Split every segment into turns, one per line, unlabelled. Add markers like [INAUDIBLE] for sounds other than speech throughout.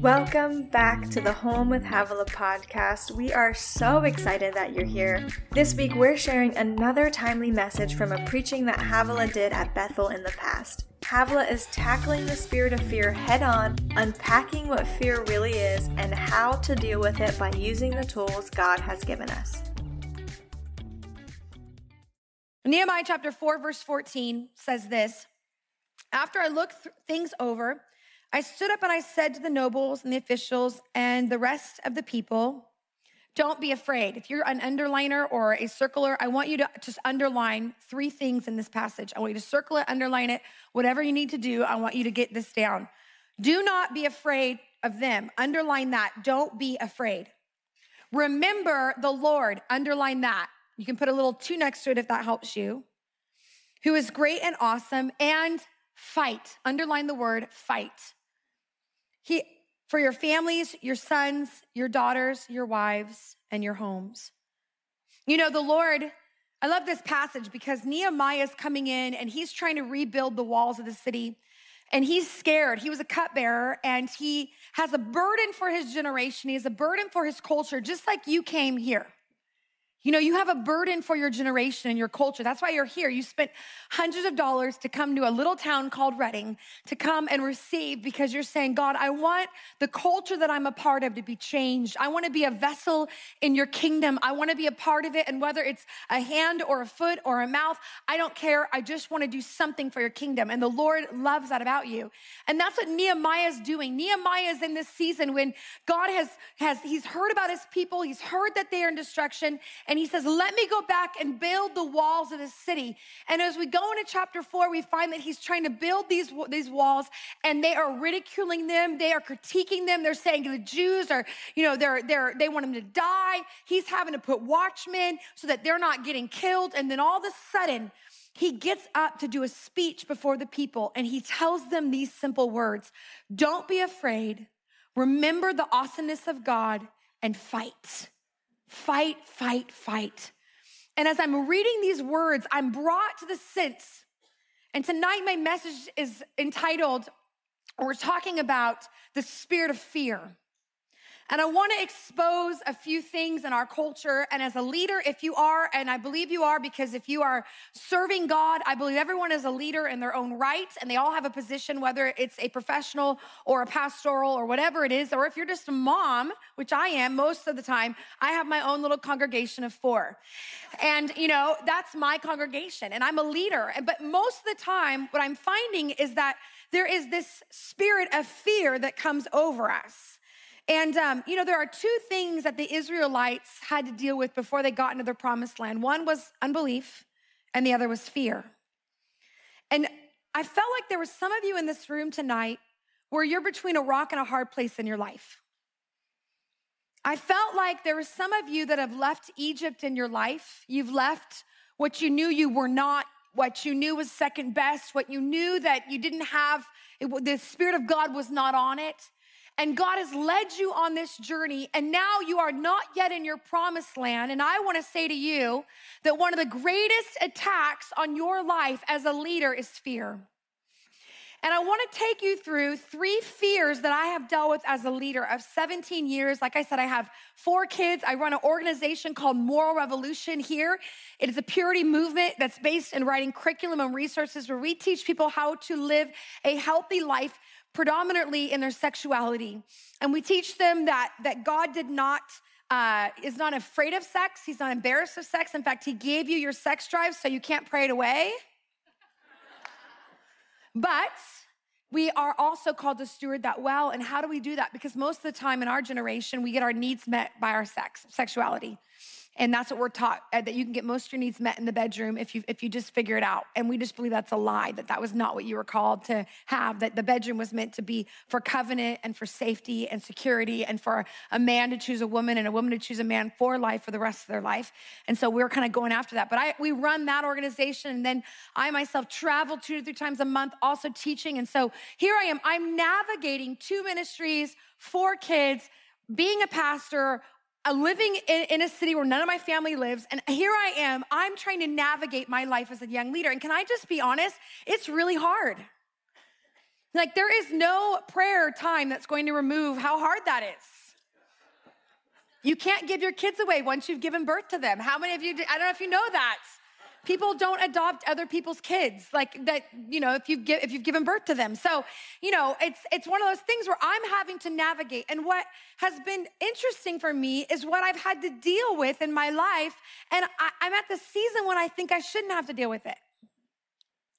Welcome back to the Home with Havilah podcast. We are so excited that you're here. This week, we're sharing another timely message from a preaching that Havilah did at Bethel in the past. Havilah is tackling the spirit of fear head on, unpacking what fear really is, and how to deal with it by using the tools God has given us.
Nehemiah chapter 4, verse 14 says this After I looked th- things over, I stood up and I said to the nobles and the officials and the rest of the people, don't be afraid. If you're an underliner or a circler, I want you to just underline three things in this passage. I want you to circle it, underline it, whatever you need to do. I want you to get this down. Do not be afraid of them. Underline that. Don't be afraid. Remember the Lord. Underline that. You can put a little two next to it if that helps you. Who is great and awesome and fight. Underline the word fight. He, for your families, your sons, your daughters, your wives, and your homes. You know, the Lord, I love this passage because Nehemiah is coming in and he's trying to rebuild the walls of the city. And he's scared. He was a cupbearer and he has a burden for his generation. He has a burden for his culture, just like you came here. You know, you have a burden for your generation and your culture. That's why you're here. You spent hundreds of dollars to come to a little town called Redding to come and receive because you're saying, God, I want the culture that I'm a part of to be changed. I want to be a vessel in your kingdom. I want to be a part of it. And whether it's a hand or a foot or a mouth, I don't care. I just want to do something for your kingdom. And the Lord loves that about you. And that's what Nehemiah is doing. Nehemiah is in this season when God has, has, he's heard about his people. He's heard that they are in destruction. And and he says, Let me go back and build the walls of the city. And as we go into chapter four, we find that he's trying to build these, these walls and they are ridiculing them. They are critiquing them. They're saying the Jews are, you know, they're, they're, they want him to die. He's having to put watchmen so that they're not getting killed. And then all of a sudden, he gets up to do a speech before the people and he tells them these simple words Don't be afraid. Remember the awesomeness of God and fight. Fight, fight, fight. And as I'm reading these words, I'm brought to the sense. And tonight, my message is entitled, we're talking about the spirit of fear. And I want to expose a few things in our culture. And as a leader, if you are, and I believe you are, because if you are serving God, I believe everyone is a leader in their own right, and they all have a position, whether it's a professional or a pastoral or whatever it is, or if you're just a mom, which I am most of the time, I have my own little congregation of four. And, you know, that's my congregation, and I'm a leader. But most of the time, what I'm finding is that there is this spirit of fear that comes over us. And, um, you know, there are two things that the Israelites had to deal with before they got into their promised land one was unbelief, and the other was fear. And I felt like there was some of you in this room tonight where you're between a rock and a hard place in your life. I felt like there were some of you that have left Egypt in your life. You've left what you knew you were not, what you knew was second best, what you knew that you didn't have, it, the Spirit of God was not on it. And God has led you on this journey, and now you are not yet in your promised land. And I want to say to you that one of the greatest attacks on your life as a leader is fear. And I want to take you through three fears that I have dealt with as a leader of 17 years. Like I said, I have four kids. I run an organization called Moral Revolution here. It is a purity movement that's based in writing curriculum and resources where we teach people how to live a healthy life predominantly in their sexuality. And we teach them that, that God did not, uh, is not afraid of sex. He's not embarrassed of sex. In fact, he gave you your sex drive so you can't pray it away. but we are also called to steward that well. And how do we do that? Because most of the time in our generation, we get our needs met by our sex, sexuality. And that's what we're taught that you can get most of your needs met in the bedroom if you if you just figure it out. And we just believe that's a lie that that was not what you were called to have. That the bedroom was meant to be for covenant and for safety and security and for a man to choose a woman and a woman to choose a man for life for the rest of their life. And so we're kind of going after that. But I we run that organization, and then I myself travel two to three times a month, also teaching. And so here I am. I'm navigating two ministries, four kids being a pastor, Uh, living in, in, a city where none of my family lives, and here I am, I'm trying to navigate my life as a young leader. And can I just be honest? It's really hard. Like, there is no prayer time that's going to remove how hard that is. You can't give your kids away once you've given birth to them. How many of you, I don't know if you know that. People don't adopt other people's kids like that, you know, if you've, give, if you've given birth to them. So, you know, it's, it's one of those things where I'm having to navigate. And what has been interesting for me is what I've had to deal with in my life. And I, I'm at the season when I think I shouldn't have to deal with it.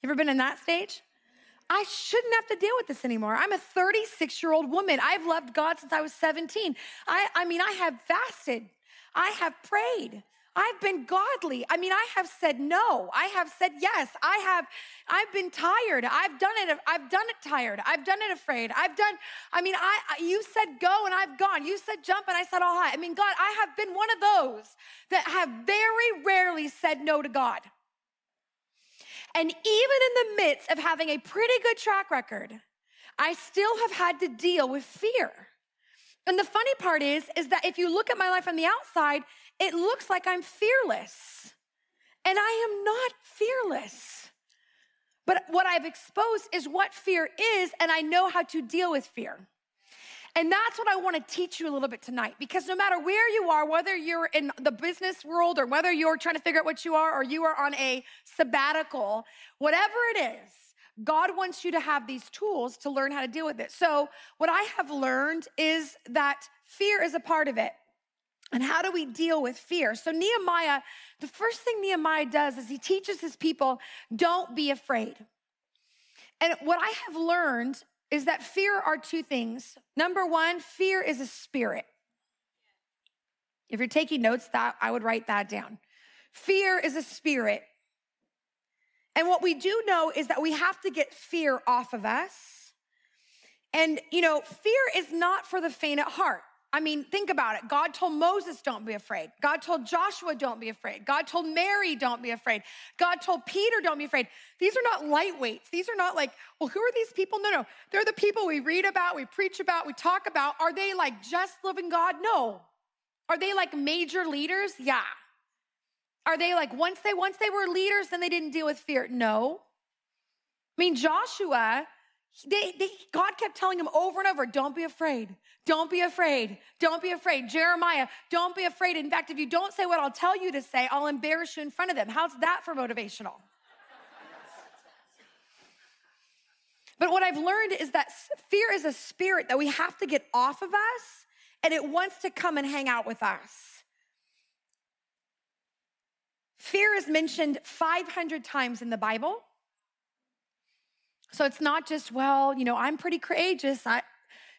You ever been in that stage? I shouldn't have to deal with this anymore. I'm a 36 year old woman. I've loved God since I was 17. I, I mean, I have fasted, I have prayed. I've been godly. I mean, I have said no. I have said yes. I have I've been tired. I've done it I've done it tired. I've done it afraid. I've done I mean, I you said go and I've gone. You said jump and I said all high. I mean, God, I have been one of those that have very rarely said no to God. And even in the midst of having a pretty good track record, I still have had to deal with fear. And the funny part is, is that if you look at my life on the outside, it looks like I'm fearless. And I am not fearless. But what I've exposed is what fear is, and I know how to deal with fear. And that's what I want to teach you a little bit tonight because no matter where you are, whether you're in the business world or whether you're trying to figure out what you are or you are on a sabbatical, whatever it is, God wants you to have these tools to learn how to deal with it. So, what I have learned is that fear is a part of it. And how do we deal with fear? So, Nehemiah, the first thing Nehemiah does is he teaches his people, don't be afraid. And what I have learned is that fear are two things. Number one, fear is a spirit. If you're taking notes, that I would write that down. Fear is a spirit. And what we do know is that we have to get fear off of us. And, you know, fear is not for the faint at heart. I mean, think about it. God told Moses, don't be afraid. God told Joshua, don't be afraid. God told Mary, don't be afraid. God told Peter, don't be afraid. These are not lightweights. These are not like, well, who are these people? No, no. They're the people we read about, we preach about, we talk about. Are they like just living God? No. Are they like major leaders? Yeah. Are they like once they once they were leaders, then they didn't deal with fear? No. I mean, Joshua they, they, God kept telling him over and over, don't be afraid. Don't be afraid. Don't be afraid. Jeremiah, don't be afraid. In fact, if you don't say what I'll tell you to say, I'll embarrass you in front of them. How's that for motivational? but what I've learned is that fear is a spirit that we have to get off of us, and it wants to come and hang out with us. Fear is mentioned 500 times in the Bible. So it's not just, well, you know, I'm pretty courageous. I,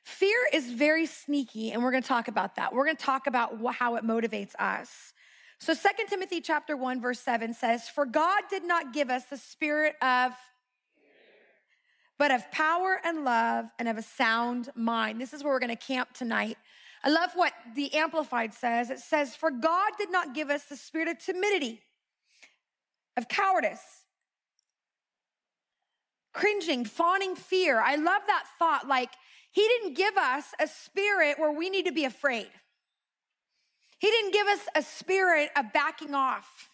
fear is very sneaky, and we're going to talk about that. We're going to talk about how it motivates us. So Second Timothy chapter 1 verse 7 says, "For God did not give us the spirit of but of power and love and of a sound mind." This is where we're going to camp tonight. I love what the amplified says. It says, "For God did not give us the spirit of timidity, of cowardice, cringing, fawning fear. I love that thought. Like, he didn't give us a spirit where we need to be afraid. He didn't give us a spirit of backing off,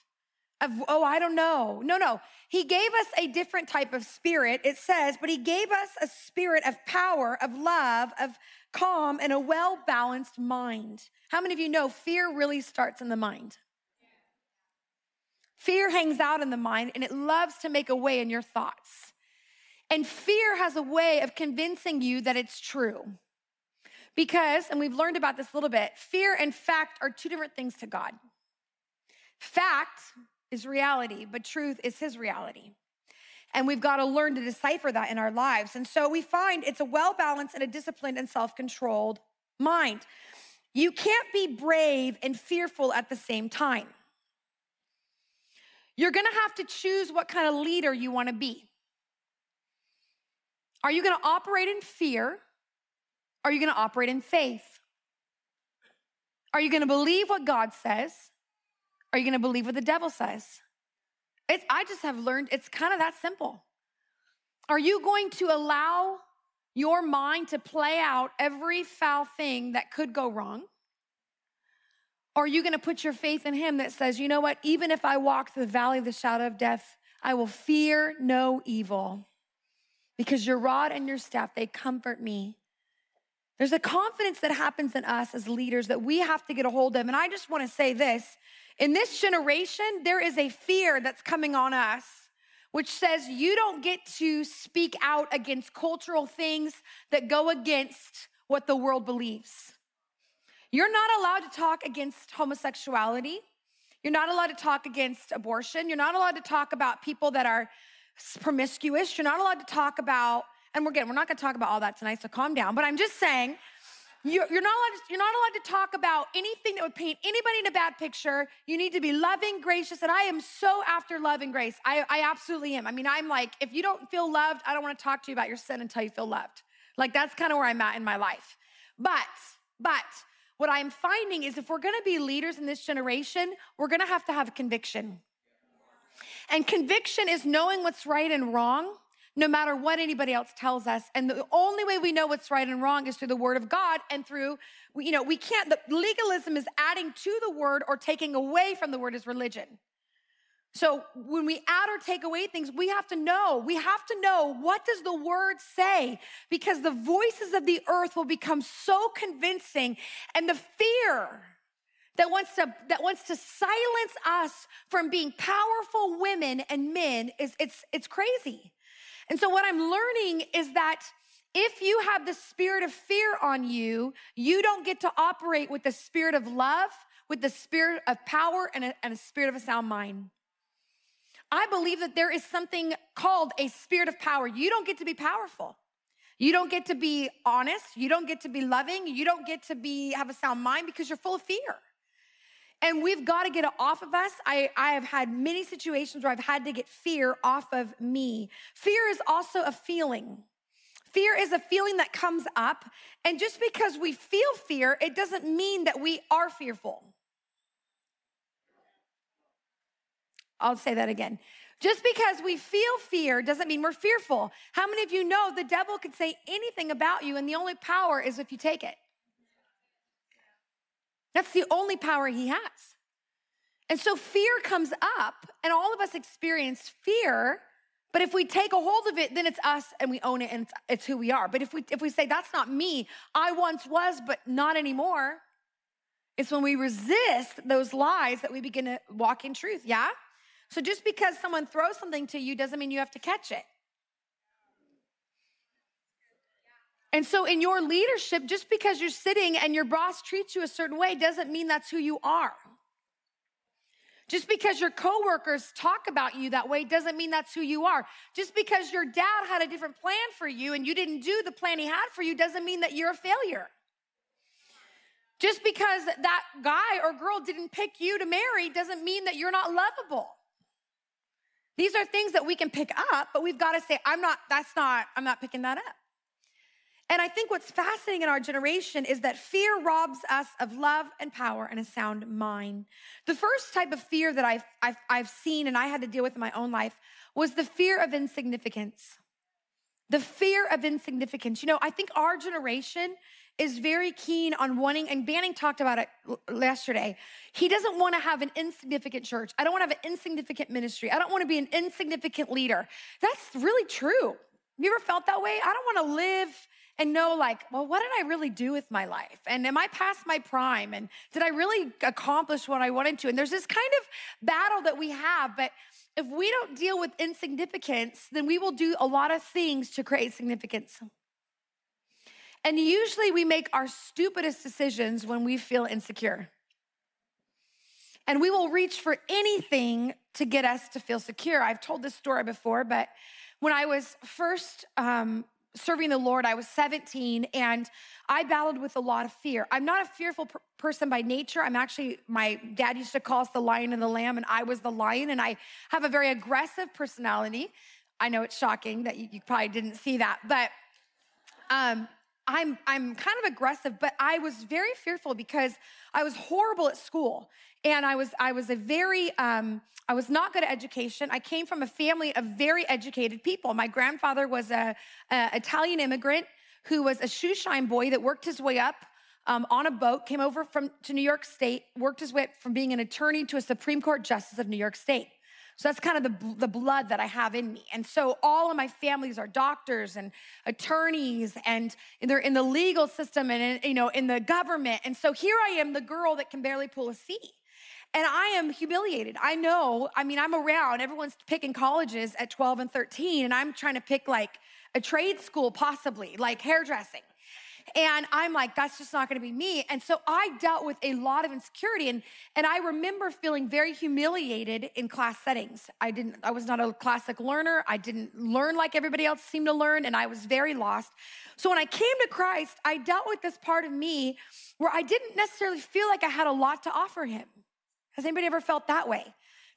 of, oh, I don't know. No, no. He gave us a different type of spirit, it says, but he gave us a spirit of power, of love, of calm, and a well balanced mind. How many of you know fear really starts in the mind? Fear hangs out in the mind and it loves to make a way in your thoughts. And fear has a way of convincing you that it's true. Because, and we've learned about this a little bit, fear and fact are two different things to God. Fact is reality, but truth is his reality. And we've got to learn to decipher that in our lives. And so we find it's a well balanced and a disciplined and self controlled mind. You can't be brave and fearful at the same time. You're gonna have to choose what kind of leader you wanna be. Are you going to operate in fear? Are you going to operate in faith? Are you going to believe what God says? Are you going to believe what the devil says? It's, I just have learned it's kind of that simple. Are you going to allow your mind to play out every foul thing that could go wrong? Are you going to put your faith in Him that says, you know what, even if I walk through the valley of the shadow of death, I will fear no evil because your rod and your staff, they comfort me. There's a confidence that happens in us as leaders that we have to get a hold of. And I just want to say this in this generation, there is a fear that's coming on us, which says you don't get to speak out against cultural things that go against what the world believes. You're not allowed to talk against homosexuality. You're not allowed to talk against abortion. You're not allowed to talk about people that are promiscuous. You're not allowed to talk about, and we're again, we're not going to talk about all that tonight, so calm down. But I'm just saying, you're, you're, not allowed to, you're not allowed to talk about anything that would paint anybody in a bad picture. You need to be loving, gracious, and I am so after love and grace. I, I absolutely am. I mean, I'm like, if you don't feel loved, I don't want to talk to you about your sin until you feel loved. Like that's kind of where I'm at in my life. But, but what I'm finding is if we're going to be leaders in this generation, we're going to have to have conviction. And conviction is knowing what's right and wrong, no matter what anybody else tells us. And the only way we know what's right and wrong is through the word of God and through, you know, we can't, the legalism is adding to the word or taking away from the word is religion. So when we add or take away things, we have to know. We have to know what does the word say because the voices of the earth will become so convincing and the fear that wants to that wants to silence us from being powerful women and men is it's it's crazy. And so what I'm learning is that if you have the spirit of fear on you, you don't get to operate with the spirit of love, with the spirit of power and a, and a spirit of a sound mind. I believe that there is something called a spirit of power. You don't get to be powerful. You don't get to be honest. You don't get to be loving. You don't get to be have a sound mind because you're full of fear. And we've got to get it off of us. I, I have had many situations where I've had to get fear off of me. Fear is also a feeling. Fear is a feeling that comes up. And just because we feel fear, it doesn't mean that we are fearful. I'll say that again. Just because we feel fear doesn't mean we're fearful. How many of you know the devil could say anything about you, and the only power is if you take it? That's the only power he has. And so fear comes up, and all of us experience fear. But if we take a hold of it, then it's us and we own it and it's, who we are. But if we if we say that's not me, I once was, but not anymore, it's when we resist those lies that we begin to walk in truth. Yeah? So just because someone throws something to you doesn't mean you have to catch it. And so, in your leadership, just because you're sitting and your boss treats you a certain way doesn't mean that's who you are. Just because your coworkers talk about you that way doesn't mean that's who you are. Just because your dad had a different plan for you and you didn't do the plan he had for you doesn't mean that you're a failure. Just because that guy or girl didn't pick you to marry doesn't mean that you're not lovable. These are things that we can pick up, but we've got to say, I'm not, that's not, I'm not picking that up. And I think what's fascinating in our generation is that fear robs us of love and power and a sound mind. The first type of fear that I've, I've, I've seen and I had to deal with in my own life was the fear of insignificance. The fear of insignificance. You know, I think our generation is very keen on wanting, and Banning talked about it yesterday. He doesn't want to have an insignificant church. I don't want to have an insignificant ministry. I don't want to be an insignificant leader. That's really true. You ever felt that way? I don't want to live and know, like, well, what did I really do with my life? And am I past my prime? And did I really accomplish what I wanted to? And there's this kind of battle that we have, but if we don't deal with insignificance, then we will do a lot of things to create significance. And usually we make our stupidest decisions when we feel insecure. And we will reach for anything to get us to feel secure. I've told this story before, but when I was first um, serving the Lord, I was 17 and I battled with a lot of fear. I'm not a fearful per- person by nature. I'm actually, my dad used to call us the lion and the lamb, and I was the lion, and I have a very aggressive personality. I know it's shocking that you, you probably didn't see that, but um, I'm I'm kind of aggressive, but I was very fearful because I was horrible at school, and I was I was a very um, I was not good at education. I came from a family of very educated people. My grandfather was a, a Italian immigrant who was a shoe shine boy that worked his way up um, on a boat, came over from to New York State, worked his way from being an attorney to a Supreme Court justice of New York State. So that's kind of the, the blood that I have in me. And so all of my families are doctors and attorneys and they're in the legal system and, in, you know, in the government. And so here I am, the girl that can barely pull a C. And I am humiliated. I know, I mean, I'm around, everyone's picking colleges at 12 and 13, and I'm trying to pick like a trade school, possibly, like hairdressing. And I'm like, that's just not gonna be me. And so I dealt with a lot of insecurity. And, and I remember feeling very humiliated in class settings. I didn't, I was not a classic learner. I didn't learn like everybody else seemed to learn, and I was very lost. So when I came to Christ, I dealt with this part of me where I didn't necessarily feel like I had a lot to offer him. Has anybody ever felt that way?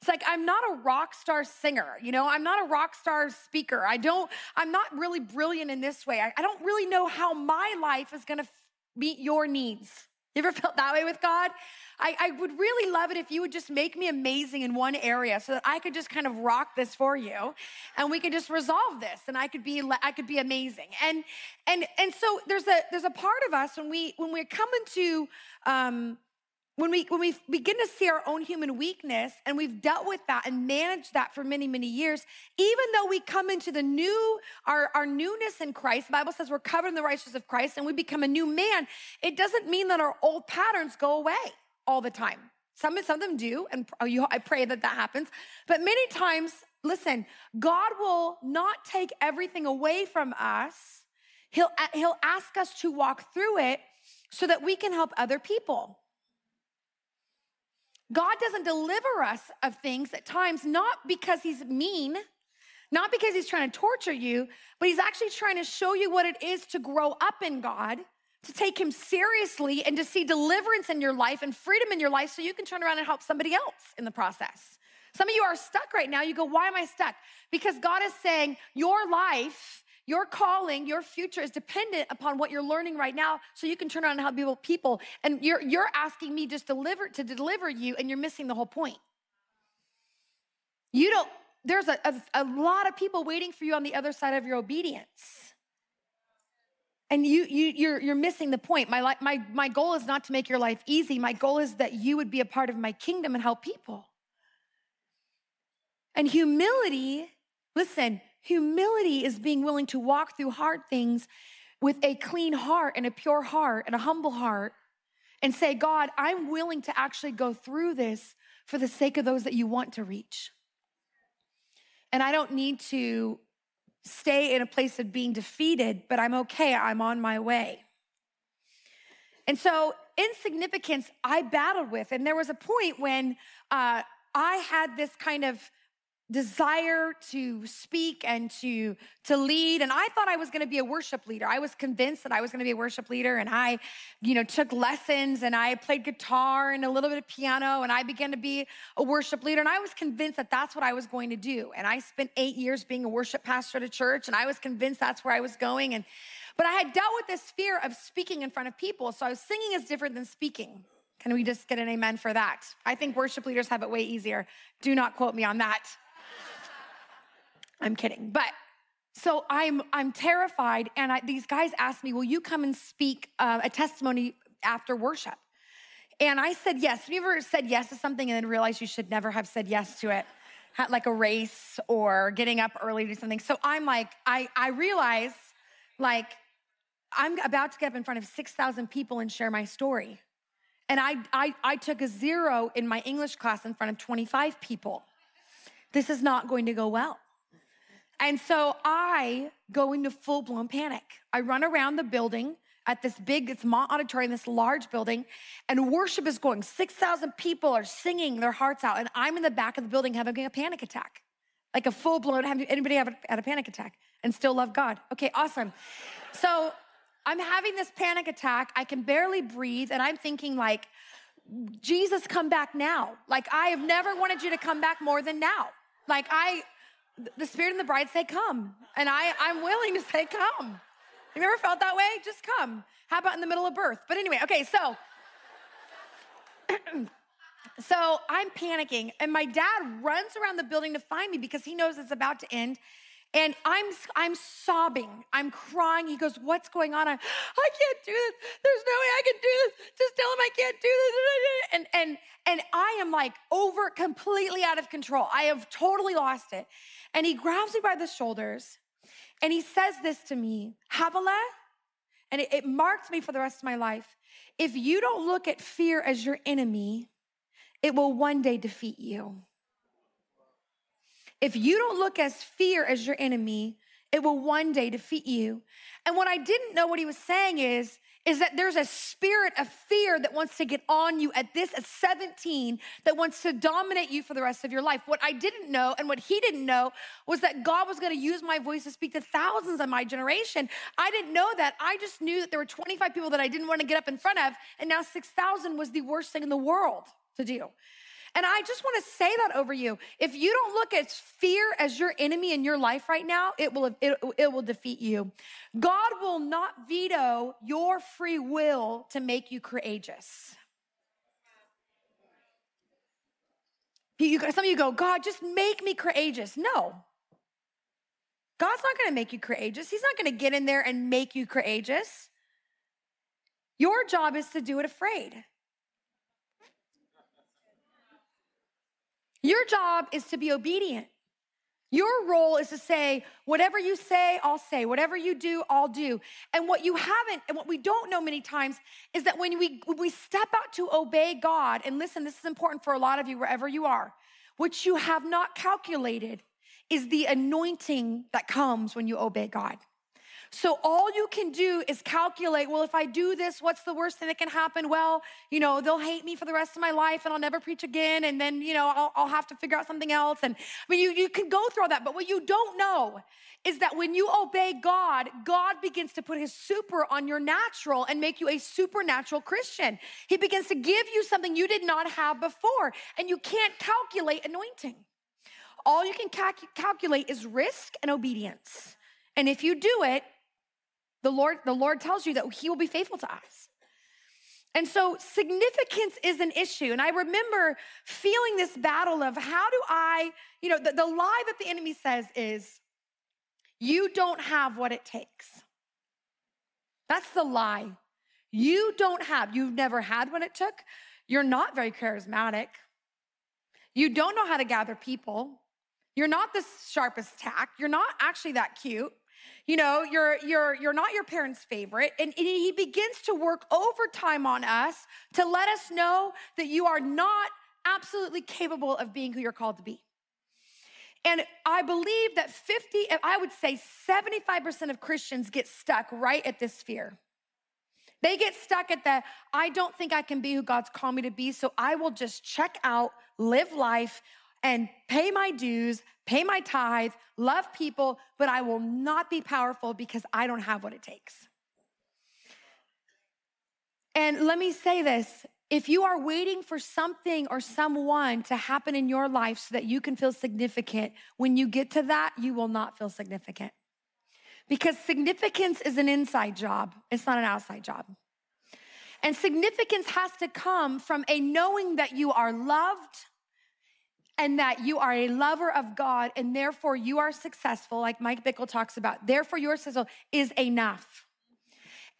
It's like I'm not a rock star singer, you know, I'm not a rock star speaker. I don't, I'm not really brilliant in this way. I, I don't really know how my life is gonna f- meet your needs. You ever [LAUGHS] felt that way with God? I, I would really love it if you would just make me amazing in one area so that I could just kind of rock this for you and we could just resolve this and I could be I could be amazing. And and and so there's a there's a part of us when we when we're coming to um when we when we begin to see our own human weakness and we've dealt with that and managed that for many many years even though we come into the new our, our newness in christ the bible says we're covered in the righteousness of christ and we become a new man it doesn't mean that our old patterns go away all the time. Some, some of them do and i pray that that happens. But many times listen god will not take everything away from us. He'll he'll ask us to walk through it so that we can help other people God doesn't deliver us of things at times, not because he's mean, not because he's trying to torture you, but he's actually trying to show you what it is to grow up in God, to take him seriously, and to see deliverance in your life and freedom in your life so you can turn around and help somebody else in the process. Some of you are stuck right now. You go, Why am I stuck? Because God is saying, Your life your calling, your future is dependent upon what you're learning right now so you can turn around and help people. people. And you're, you're asking me just deliver to deliver you, and you're missing the whole point. You don't, there's a, a, a lot of people waiting for you on the other side of your obedience. And you, you, you're, you're missing the point. My, life, my, my goal is not to make your life easy. My goal is that you would be a part of my kingdom and help people. And humility, listen, Humility is being willing to walk through hard things with a clean heart and a pure heart and a humble heart and say, God, I'm willing to actually go through this for the sake of those that you want to reach. And I don't need to stay in a place of being defeated, but I'm okay. I'm on my way. And so, insignificance I battled with. And there was a point when uh, I had this kind of desire to speak and to to lead. And i thought i was going to be a worship leader. I was convinced that i was going to be a worship leader and i you know took lessons and i played guitar and a little bit of piano and i began to be a worship leader. And i was convinced that that's what i was going to do. And i spent eight years being a worship pastor at a church and i was convinced that's where i was going. And but i had dealt with this fear of speaking in front of people so i was singing is different than speaking. Can we just get an amen for that? I think worship leaders have it way easier. Do not quote me on that I'm kidding. But so I'm I'm terrified, and I, these guys asked me, "Will you come and speak uh, a testimony after worship?" And I said yes. Have you ever said yes to something and then realized you should never have said yes to it? like a race or getting up early to do something. So I'm like, I I realize like I'm about to get up in front of 6,000 people and share my story. And I, I, I took a zero in my English class in front of 25 people. This is not going to go well. And so I go into full blown panic. I run around the building at this big, it's Mont Auditorium, this large building, and worship is going. 6,000 people are singing their hearts out, and I'm in the back of the building having a panic attack. Like a full blown, have anybody ever had a panic attack and still love God? Okay, awesome. So I'm having this panic attack. I can barely breathe, and I'm thinking, like, Jesus, come back now. Like, I have never wanted you to come back more than now. Like, I, the Spirit and the bride say, Come. And I, I'm willing to say, Come. Have you ever felt that way? Just come. How about in the middle of birth? But anyway, okay, so. [CLEARS THROAT] so I'm panicking, and my dad runs around the building to find me because he knows it's about to end. And I'm I'm sobbing. I'm crying. He goes, "What's going on?" I, I can't do this. There's no way I can do this. Just tell him I can't do this. And and and I am like over completely out of control. I have totally lost it. And he grabs me by the shoulders and he says this to me, Havilah, and it, it marked me for the rest of my life. If you don't look at fear as your enemy, it will one day defeat you. If you don't look as fear as your enemy, it will one day defeat you. And what I didn't know what he was saying is, is that there's a spirit of fear that wants to get on you at this at 17 that wants to dominate you for the rest of your life. What I didn't know and what he didn't know was that God was going to use my voice to speak to thousands of my generation. I didn't know that. I just knew that there were 25 people that I didn't want to get up in front of, and now 6,000 was the worst thing in the world to do. And I just want to say that over you. If you don't look at fear as your enemy in your life right now, it will, it, it will defeat you. God will not veto your free will to make you courageous. You, some of you go, God, just make me courageous. No. God's not going to make you courageous. He's not going to get in there and make you courageous. Your job is to do it afraid. Your job is to be obedient. Your role is to say, whatever you say, I'll say. Whatever you do, I'll do. And what you haven't, and what we don't know many times, is that when we, when we step out to obey God, and listen, this is important for a lot of you, wherever you are, what you have not calculated is the anointing that comes when you obey God. So all you can do is calculate, well, if I do this, what's the worst thing that can happen? Well, you know, they'll hate me for the rest of my life and I'll never preach again. And then, you know, I'll, I'll have to figure out something else. And I mean, you, you can go through all that. But what you don't know is that when you obey God, God begins to put his super on your natural and make you a supernatural Christian. He begins to give you something you did not have before. And you can't calculate anointing. All you can cal- calculate is risk and obedience. And if you do it, the Lord, the Lord tells you that He will be faithful to us. And so significance is an issue. And I remember feeling this battle of how do I, you know, the, the lie that the enemy says is, you don't have what it takes. That's the lie. You don't have, you've never had what it took. You're not very charismatic. You don't know how to gather people. You're not the sharpest tack. You're not actually that cute you know you're you're you're not your parents favorite and, and he begins to work overtime on us to let us know that you are not absolutely capable of being who you're called to be and I believe that 50, I would say 75% of Christians get stuck right at this fear. They get stuck at the, I don't think I can be who God's called me to be, so I will just check out, live life, and pay my dues, pay my tithe, love people, but I will not be powerful because I don't have what it takes. And let me say this if you are waiting for something or someone to happen in your life so that you can feel significant, when you get to that, you will not feel significant. Because significance is an inside job, it's not an outside job. And significance has to come from a knowing that you are loved, and that you are a lover of God and therefore you are successful, like Mike Bickle talks about, therefore your successful is enough.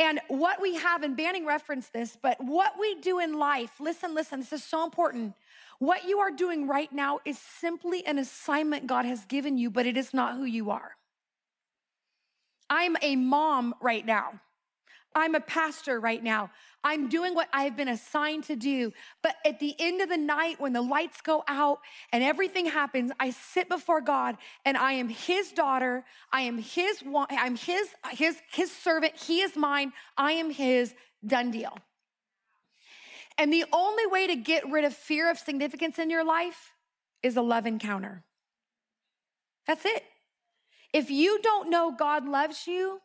And what we have, and Banning referenced this, but what we do in life, listen, listen, this is so important. What you are doing right now is simply an assignment God has given you, but it is not who you are. I'm a mom right now. I'm a pastor right now. I'm doing what I've been assigned to do. But at the end of the night, when the lights go out and everything happens, I sit before God and I am his daughter. I am his, I'm his, his, his servant. He is mine. I am his done deal. And the only way to get rid of fear of significance in your life is a love encounter. That's it. If you don't know God loves you,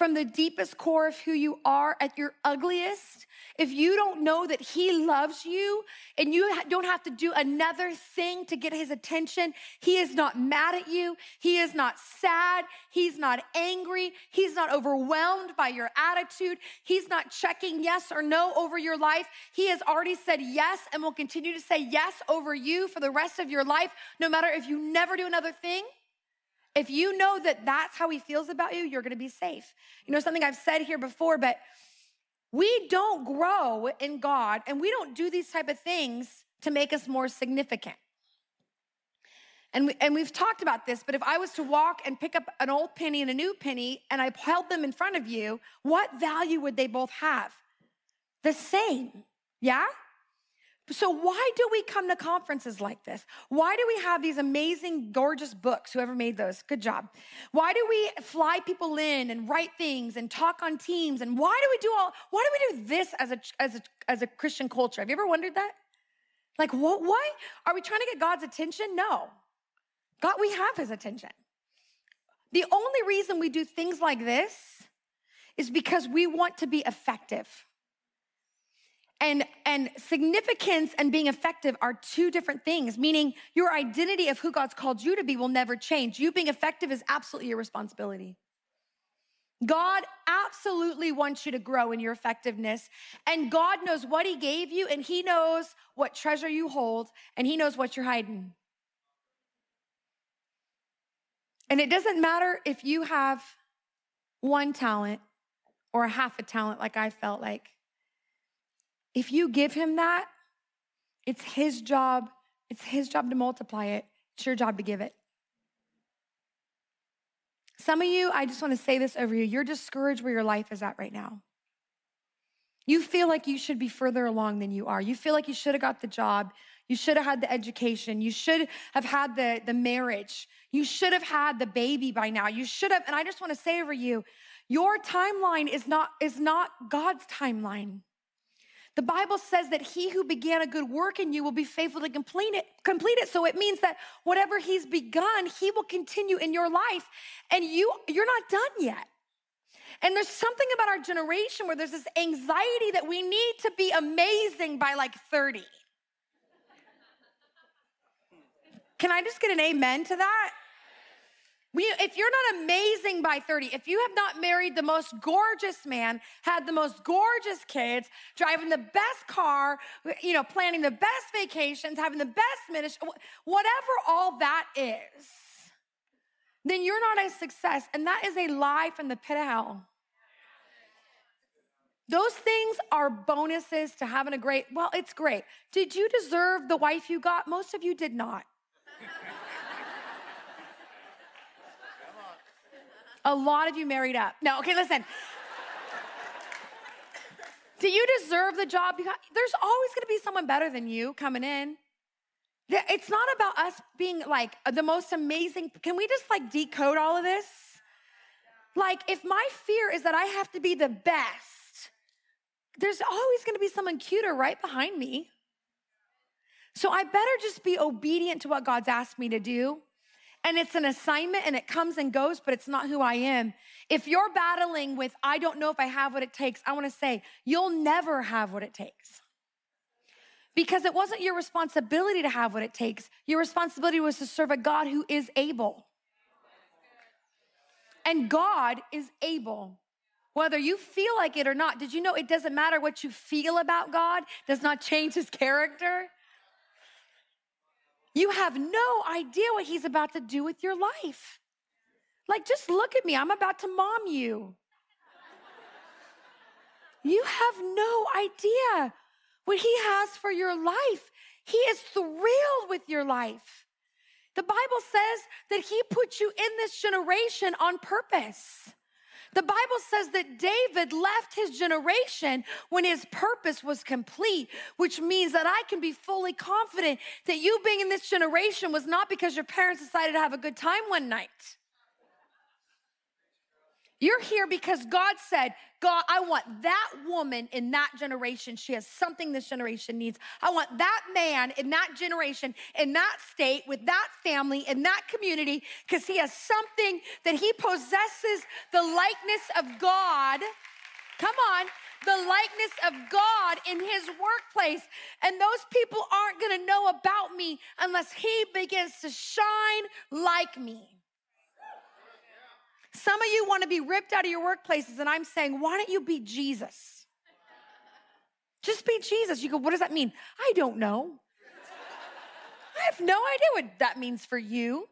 from the deepest core of who you are at your ugliest, if you don't know that He loves you and you don't have to do another thing to get His attention, He is not mad at you. He is not sad. He's not angry. He's not overwhelmed by your attitude. He's not checking yes or no over your life. He has already said yes and will continue to say yes over you for the rest of your life, no matter if you never do another thing. If you know that that's how he feels about you, you're gonna be safe. You know, something I've said here before, but we don't grow in God and we don't do these type of things to make us more significant. And, we, and we've talked about this, but if I was to walk and pick up an old penny and a new penny and I held them in front of you, what value would they both have? The same, yeah? So, why do we come to conferences like this? Why do we have these amazing, gorgeous books? Whoever made those, good job. Why do we fly people in and write things and talk on teams? And why do we do all? Why do we do this as a as a as a Christian culture? Have you ever wondered that? Like, what? Why are we trying to get God's attention? No, God, we have His attention. The only reason we do things like this is because we want to be effective. And, and significance and being effective are two different things, meaning your identity of who God's called you to be will never change. You being effective is absolutely your responsibility. God absolutely wants you to grow in your effectiveness. And God knows what He gave you, and He knows what treasure you hold, and He knows what you're hiding. And it doesn't matter if you have one talent or half a talent, like I felt like. If you give him that, it's his job. It's his job to multiply it. It's your job to give it. Some of you, I just want to say this over you. You're discouraged where your life is at right now. You feel like you should be further along than you are. You feel like you should have got the job. You should have had the education. You should have had the, the marriage. You should have had the baby by now. You should have, and I just want to say over you, your timeline is not, is not God's timeline. The Bible says that he who began a good work in you will be faithful to complete it, complete it. So it means that whatever he's begun, he will continue in your life and you you're not done yet. And there's something about our generation where there's this anxiety that we need to be amazing by like 30. Can I just get an amen to that? We, if you're not amazing by 30, if you have not married the most gorgeous man, had the most gorgeous kids, driving the best car, you know, planning the best vacations, having the best ministry, whatever all that is, then you're not a success. And that is a lie from the pit of hell. Those things are bonuses to having a great, well, it's great. Did you deserve the wife you got? Most of you did not. A lot of you married up. No, okay, listen. Do you deserve the job? There's always gonna be someone better than you coming in. It's not about us being like the most amazing. Can we just like decode all of this? Like, if my fear is that I have to be the best, there's always gonna be someone cuter right behind me. So I better just be obedient to what God's asked me to do and it's an assignment and it comes and goes, but it's not who I am. If you're battling with, I don't know if I have what it takes, I wanna say, you'll never have what it takes. Because it wasn't your responsibility to have what it takes. Your responsibility was to serve a God who is able. And God is able. Whether you feel like it or not, did you know it doesn't matter what you feel about God, does not change his character? You have no idea what he's about to do with your life. Like, just look at me. I'm about to mom you. You have no idea what he has for your life. He is thrilled with your life. The Bible says that he put you in this generation on purpose. The Bible says that David left his generation when his purpose was complete, which means that I can be fully confident that you being in this generation was not because your parents decided to have a good time one night. You're here because God said, God, I want that woman in that generation. She has something this generation needs. I want that man in that generation, in that state, with that family, in that community, because he has something that he possesses the likeness of God. Come on, the likeness of God in his workplace. And those people aren't gonna know about me unless he begins to shine like me. Some of you want to be ripped out of your workplaces, and I'm saying, why don't you be Jesus? Just be Jesus. You go, what does that mean? I don't know. I have no idea what that means for you.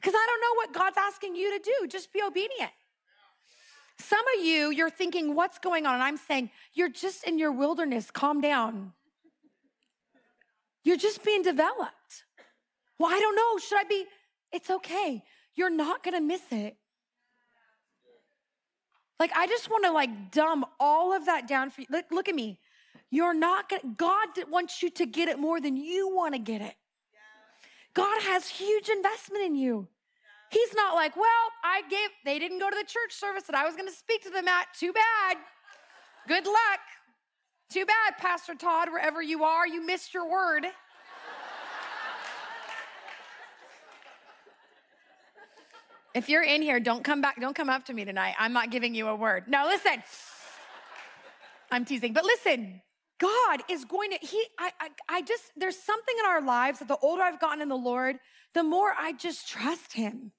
Because I don't know what God's asking you to do. Just be obedient. Some of you, you're thinking, what's going on? And I'm saying, you're just in your wilderness. Calm down. You're just being developed. Well, I don't know. Should I be? It's okay. You're not to miss it. Like, I just want to like dumb all of that down for you. Look, look at me. You're not to, God wants you to get it more than you want to get it. God has huge investment in you. He's not like, well, I gave, they didn't go to the church service that I was to speak to them at. Too bad. Good luck. Too bad, Pastor Todd, wherever you are, you missed your word. If you're in here, don't come back, don't come up to me tonight. I'm not giving you a word. No, listen. I'm teasing, but listen, God is going to, He, I, I, I just, there's something in our lives that the older I've gotten in the Lord, the more I just trust Him.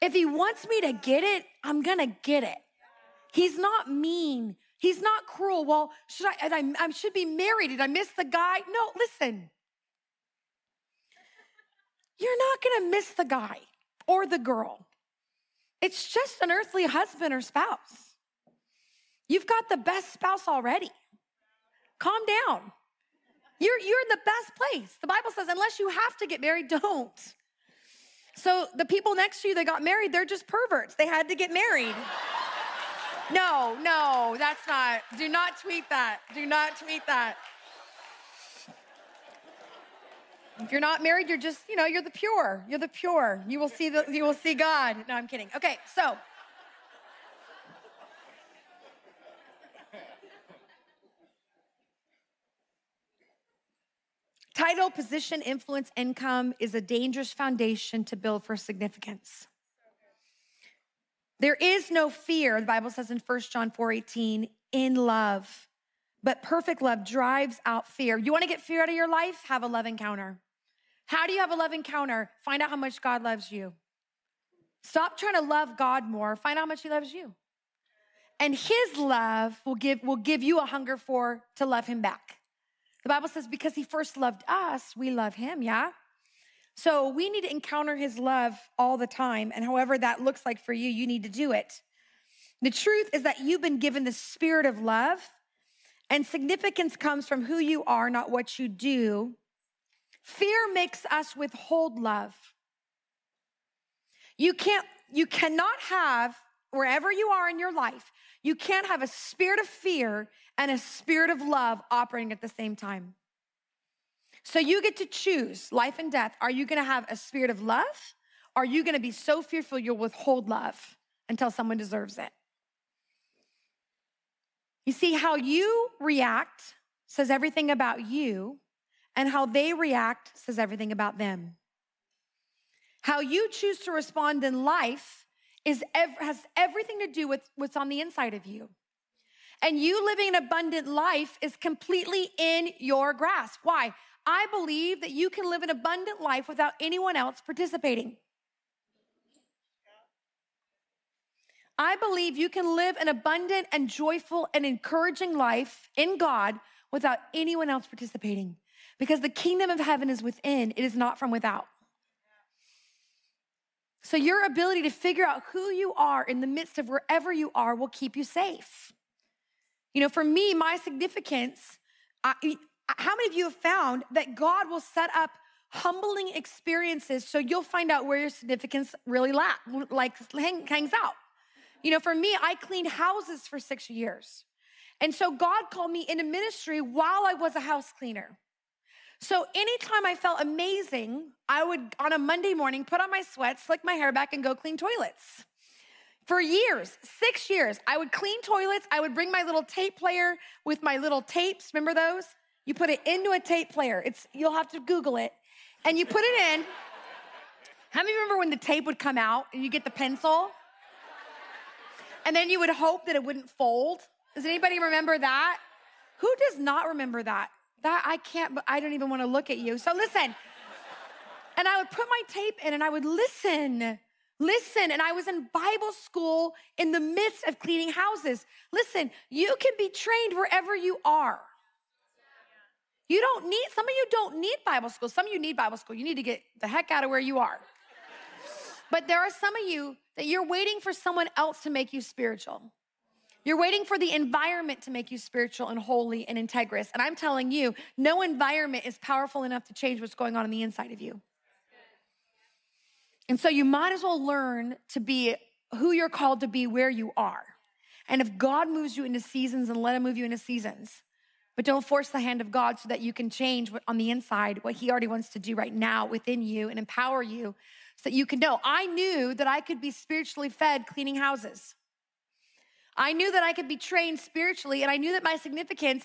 If He wants me to get it, I'm gonna get it. He's not mean. He's not cruel. Well, should I, I, I should be married. Did I miss the guy? No, listen. You're not gonna miss the guy or the girl. It's just an earthly husband or spouse. You've got the best spouse already. Calm down. You're, you're in the best place. The Bible says, unless you have to get married, [LAUGHS] don't. So the people next to you that got married, they're just perverts. They had to get married. No, no, that's not. Do not tweet that. Do not tweet that. If you're not married, you're just, you know, you're the pure. You're the pure. You will see the you will see God. No, I'm kidding. Okay, so Title, position, influence, income is a dangerous foundation to build for significance. There is no fear, the Bible says in 1 John 4 18, in love. But perfect love drives out fear. You want to get fear out of your life? Have a love encounter. How do you have a love encounter? Find out how much God loves you. Stop trying to love God more. Find out how much He loves you. And His love will give, will give you a hunger for to love Him back. The Bible says, because He first loved us, we love Him, yeah? So we need to encounter His love all the time. And however that looks like for you, you need to do it. The truth is that you've been given the spirit of love, and significance comes from who you are, not what you do. Fear makes us withhold love. You can't, you cannot have, wherever you are in your life, you can't have a spirit of fear and a spirit of love operating at the same time. So you get to choose life and death. Are you gonna have a spirit of love? Are you gonna be so fearful you'll withhold love until someone deserves it? You see, how you react says everything about you and how they react says everything about them. How you choose to respond in life is has everything to do with what's on the inside of you. And you living an abundant life is completely in your grasp. Why? I believe that you can live an abundant life without anyone else participating. I believe you can live an abundant and joyful and encouraging life in God without anyone else participating because the kingdom of heaven is within, it is not from without. So, your ability to figure out who you are in the midst of wherever you are will keep you safe. You know, for me, my significance, I, how many of you have found that God will set up humbling experiences so you'll find out where your significance really la- like hang, hangs out? You know, for me, I cleaned houses for six years. And so God called me into ministry while I was a house cleaner. So anytime I felt amazing, I would on a Monday morning put on my sweats, slick my hair back, and go clean toilets. For years, six years, I would clean toilets. I would bring my little tape player with my little tapes. Remember those? You put it into a tape player. It's you'll have to Google it, and you put it in. How many remember when the tape would come out and you get the pencil? And then you would hope that it wouldn't fold. Does anybody remember that? Who does not remember that? That I can't, I don't even want to look at you. So listen. And I would put my tape in and I would listen. Listen, and I was in Bible school in the midst of cleaning houses. Listen, you can be trained wherever you are. You don't need, some of you don't need Bible school. Some of you need Bible school. You need to get the heck out of where you are. But there are some of you that you're waiting for someone else to make you spiritual. You're waiting for the environment to make you spiritual and holy and integrous. And I'm telling you, no environment is powerful enough to change what's going on in the inside of you. And so you might as well learn to be who you're called to be where you are. And if God moves you into seasons, and let Him move you into seasons. But don't force the hand of God so that you can change on the inside what He already wants to do right now within you and empower you so that you can know. I knew that I could be spiritually fed cleaning houses. I knew that I could be trained spiritually, and I knew that my significance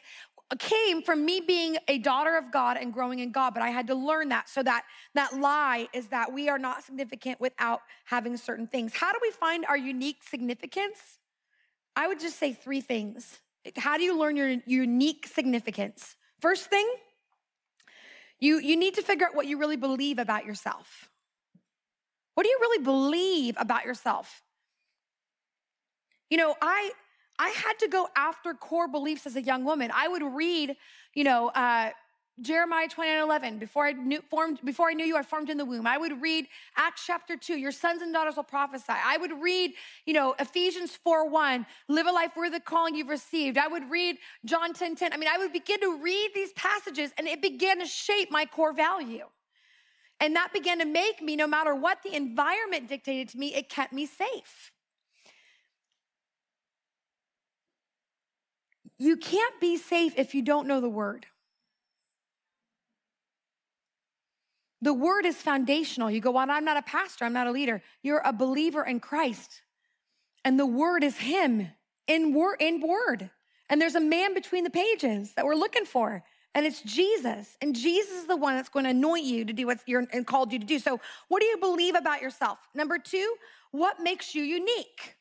came from me being a daughter of God and growing in God, but I had to learn that. So that that lie is that we are not significant without having certain things. How do we find our unique significance? I would just say three things. How do you learn your unique significance? First thing, you, you need to figure out what you really believe about yourself. What do you really believe about yourself? You know, I I had to go after core beliefs as a young woman. I would read, you know, uh, Jeremiah 29 11, before I knew formed, before I knew you, I formed in the womb. I would read Acts chapter 2, your sons and daughters will prophesy. I would read, you know, Ephesians 4 1, live a life worthy the calling you've received. I would read John 10 10. I mean, I would begin to read these passages and it began to shape my core value. And that began to make me, no matter what the environment dictated to me, it kept me safe. You can't be safe if you don't know the word. The word is foundational. You go, Well, I'm not a pastor, I'm not a leader. You're a believer in Christ. And the word is Him in word. In word. And there's a man between the pages that we're looking for. And it's Jesus. And Jesus is the one that's going to anoint you to do what you're and called you to do. So, what do you believe about yourself? Number two, what makes you unique?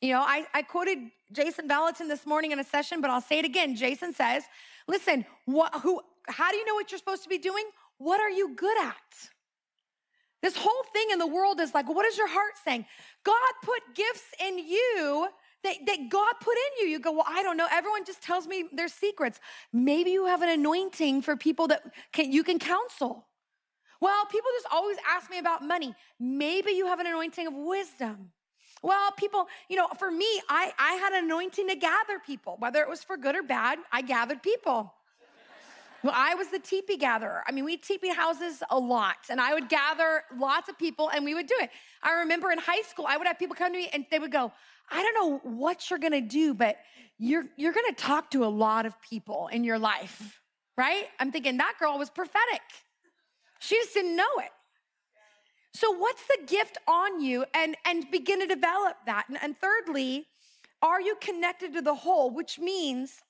You know, I, I quoted Jason Vallotton this morning in a session, but I'll say it again. Jason says, listen, what, who, how do you know what you're supposed to be doing? What are you good at? This whole thing in the world is like, what is your heart saying? God put gifts in you that, that God put in you. You go, well, I don't know. Everyone just tells me their secrets. Maybe you have an anointing for people that can, you can counsel. Well, people just always ask me about money. Maybe you have an anointing of wisdom. Well, people, you know, for me, I, I had an anointing to gather people, whether it was for good or bad, I gathered people. Well, I was the teepee gatherer. I mean, we teepee houses a lot, and I would gather lots of people and we would do it. I remember in high school, I would have people come to me and they would go, I don't know what you're gonna do, but you're, you're gonna talk to a lot of people in your life, right? I'm thinking that girl was prophetic. She just didn't know it. So, what's the gift on you? And, and begin to develop that. And, and thirdly, are you connected to the whole, which means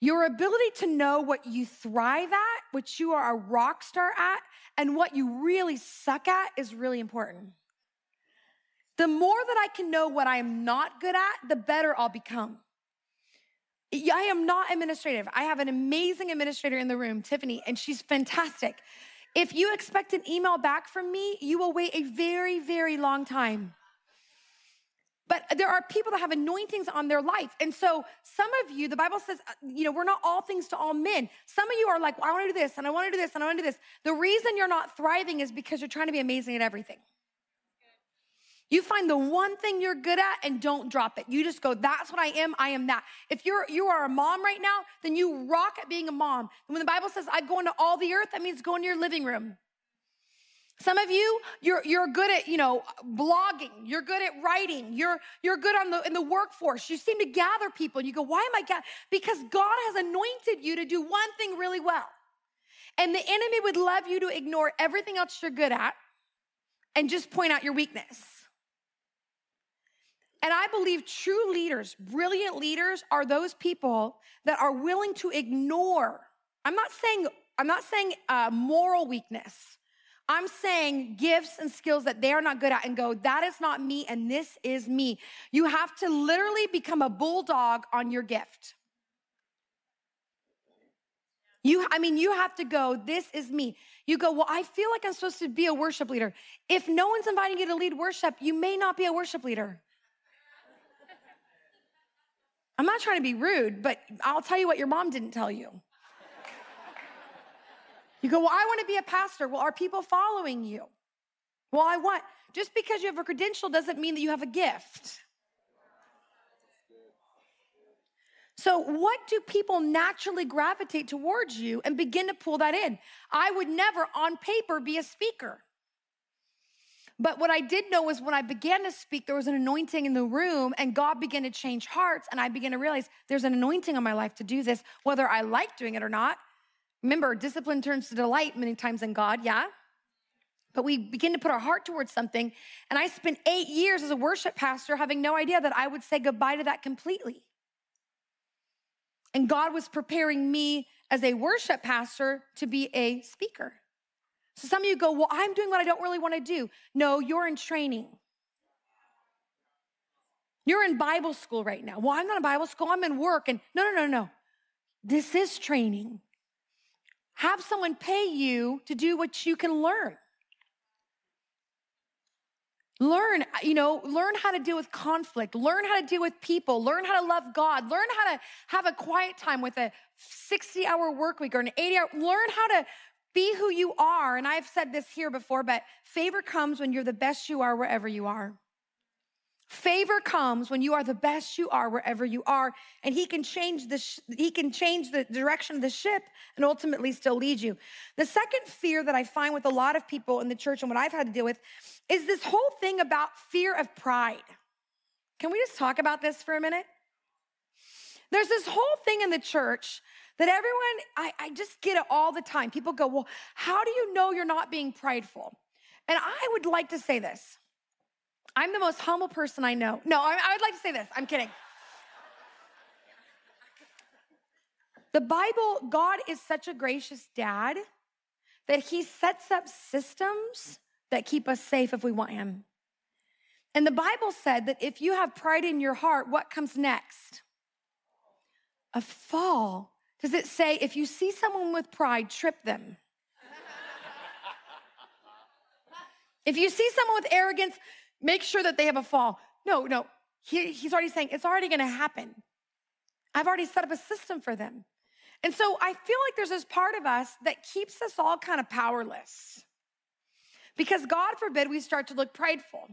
your ability to know what you thrive at, which you are a rock star at, and what you really suck at is really important. The more that I can know what I am not good at, the better I'll become. I am not administrative. I have an amazing administrator in the room, Tiffany, and she's fantastic. If you expect an email back from me, you will wait a very, very long time. But there are people that have anointings on their life. And so some of you, the Bible says, uh, you know, we're not all things to all men. Some of you are like, well, I want to do this and I want to do this and I want to do this. The reason you're not thriving is because you're trying to be amazing at everything. You find the one thing you're good at and don't drop it. You just go, that's what I am, I am that. If you're you are a mom right now, then you rock at being a mom. And when the Bible says I go into all the earth, that means go into your living room. Some of you, you're, you're good at, you know, blogging. You're good at writing. You're, you're good on the, in the workforce. You seem to gather people. And you go, why am I gathering? Because God has anointed you to do one thing really well. And the enemy would love you to ignore everything else you're good at and just point out your weakness. And I believe true leaders, brilliant leaders, are those people that are willing to ignore. I'm not saying I'm not saying uh, moral weakness. I'm saying gifts and skills that they are not good at and go, that is not me and this is me. You have to literally become a bulldog on your gift. You, I mean, you have to go, this is me. You go, well, I feel like I'm supposed to be a worship leader. If no one's inviting you to lead worship, you may not be a worship leader. I'm not trying to be rude, but I'll tell you what your mom didn't tell you. You go, Well, I want to be a pastor. Well, are people following you? Well, I want, just because you have a credential doesn't mean that you have a gift. So, what do people naturally gravitate towards you and begin to pull that in? I would never, on paper, be a speaker. But what I did know was when I began to speak, there was an anointing in the room, and God began to change hearts. And I began to realize there's an anointing on my life to do this, whether I like doing it or not. Remember, discipline turns to delight many times in God, yeah? But we begin to put our heart towards something. And I spent eight years as a worship pastor having no idea that I would say goodbye to that completely. And God was preparing me as a worship pastor to be a speaker. So some of you go, Well, I'm doing what I don't really want to do. No, you're in training. You're in Bible school right now. Well, I'm not in Bible school, I'm in work. And no, no, no, no. This is training. Have someone pay you to do what you can learn. Learn, you know, learn how to deal with conflict, learn how to deal with people, learn how to love God, learn how to have a quiet time with a 60 hour work week or an 80 hour, learn how to be who you are. And I've said this here before, but favor comes when you're the best you are wherever you are. Favor comes when you are the best you are wherever you are, and he can change the sh- he can change the direction of the ship and ultimately still lead you. The second fear that I find with a lot of people in the church and what I've had to deal with is this whole thing about fear of pride. Can we just talk about this for a minute? There's this whole thing in the church that everyone, I, I just get it all the time. People go, Well, how do you know you're not being prideful? And I would like to say this I'm the most humble person I know. No, I, I would like to say this. I'm kidding. The Bible, God is such a gracious dad that he sets up systems that keep us safe if we want him. And the Bible said that if you have pride in your heart, what comes next? A fall. Does it say if you see someone with pride, trip them? if you see someone with arrogance, make sure that they have a fall. No, no. He, he's already saying it's already going to happen. I've already set up a system for them. And so I feel like there's this part of us that keeps us all kind of powerless. Because God forbid we start to look prideful.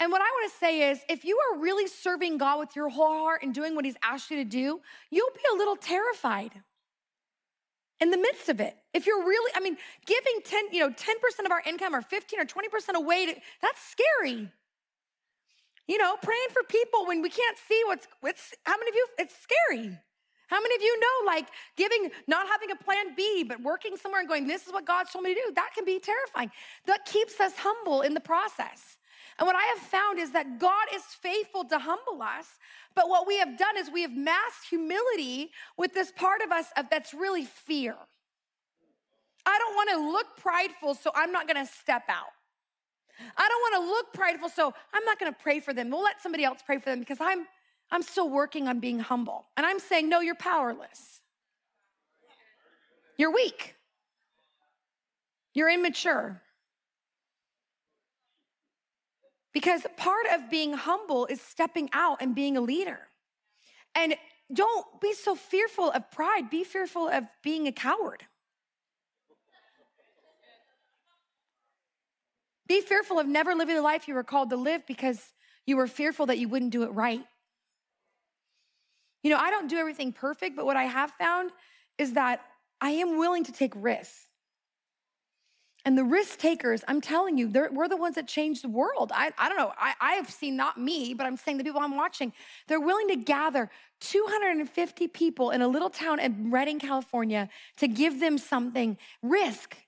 And what I want to say is if you are really serving God with your whole heart and doing what He's asked you to do, you'll be a little terrified in the midst of it. If you're really, I mean, giving 10, you know, 10% of our income or 15 or 20% away, to, that's scary. You know, praying for people when we can't see what's, what's, how many of you, it's scary. How many of you know, like giving, not having a plan B, but working somewhere and going, this is what God's told me to do? That can be terrifying. That keeps us humble in the process. And what I have found is that God is faithful to humble us, but what we have done is we have masked humility with this part of us that's really fear. I don't want to look prideful, so I'm not going to step out. I don't want to look prideful, so I'm not going to pray for them. We'll let somebody else pray for them because I'm I'm still working on being humble. And I'm saying, no, you're powerless. You're weak. You're immature. Because part of being humble is stepping out and being a leader. And don't be so fearful of pride, be fearful of being a coward. Be fearful of never living the life you were called to live because you were fearful that you wouldn't do it right. You know, I don't do everything perfect, but what I have found is that I am willing to take risks. And the risk takers, I'm telling you, we're the ones that change the world. I, I don't know, I, I have seen not me, but I'm saying the people I'm watching, they're willing to gather 250 people in a little town in Redding, California to give them something. Risk.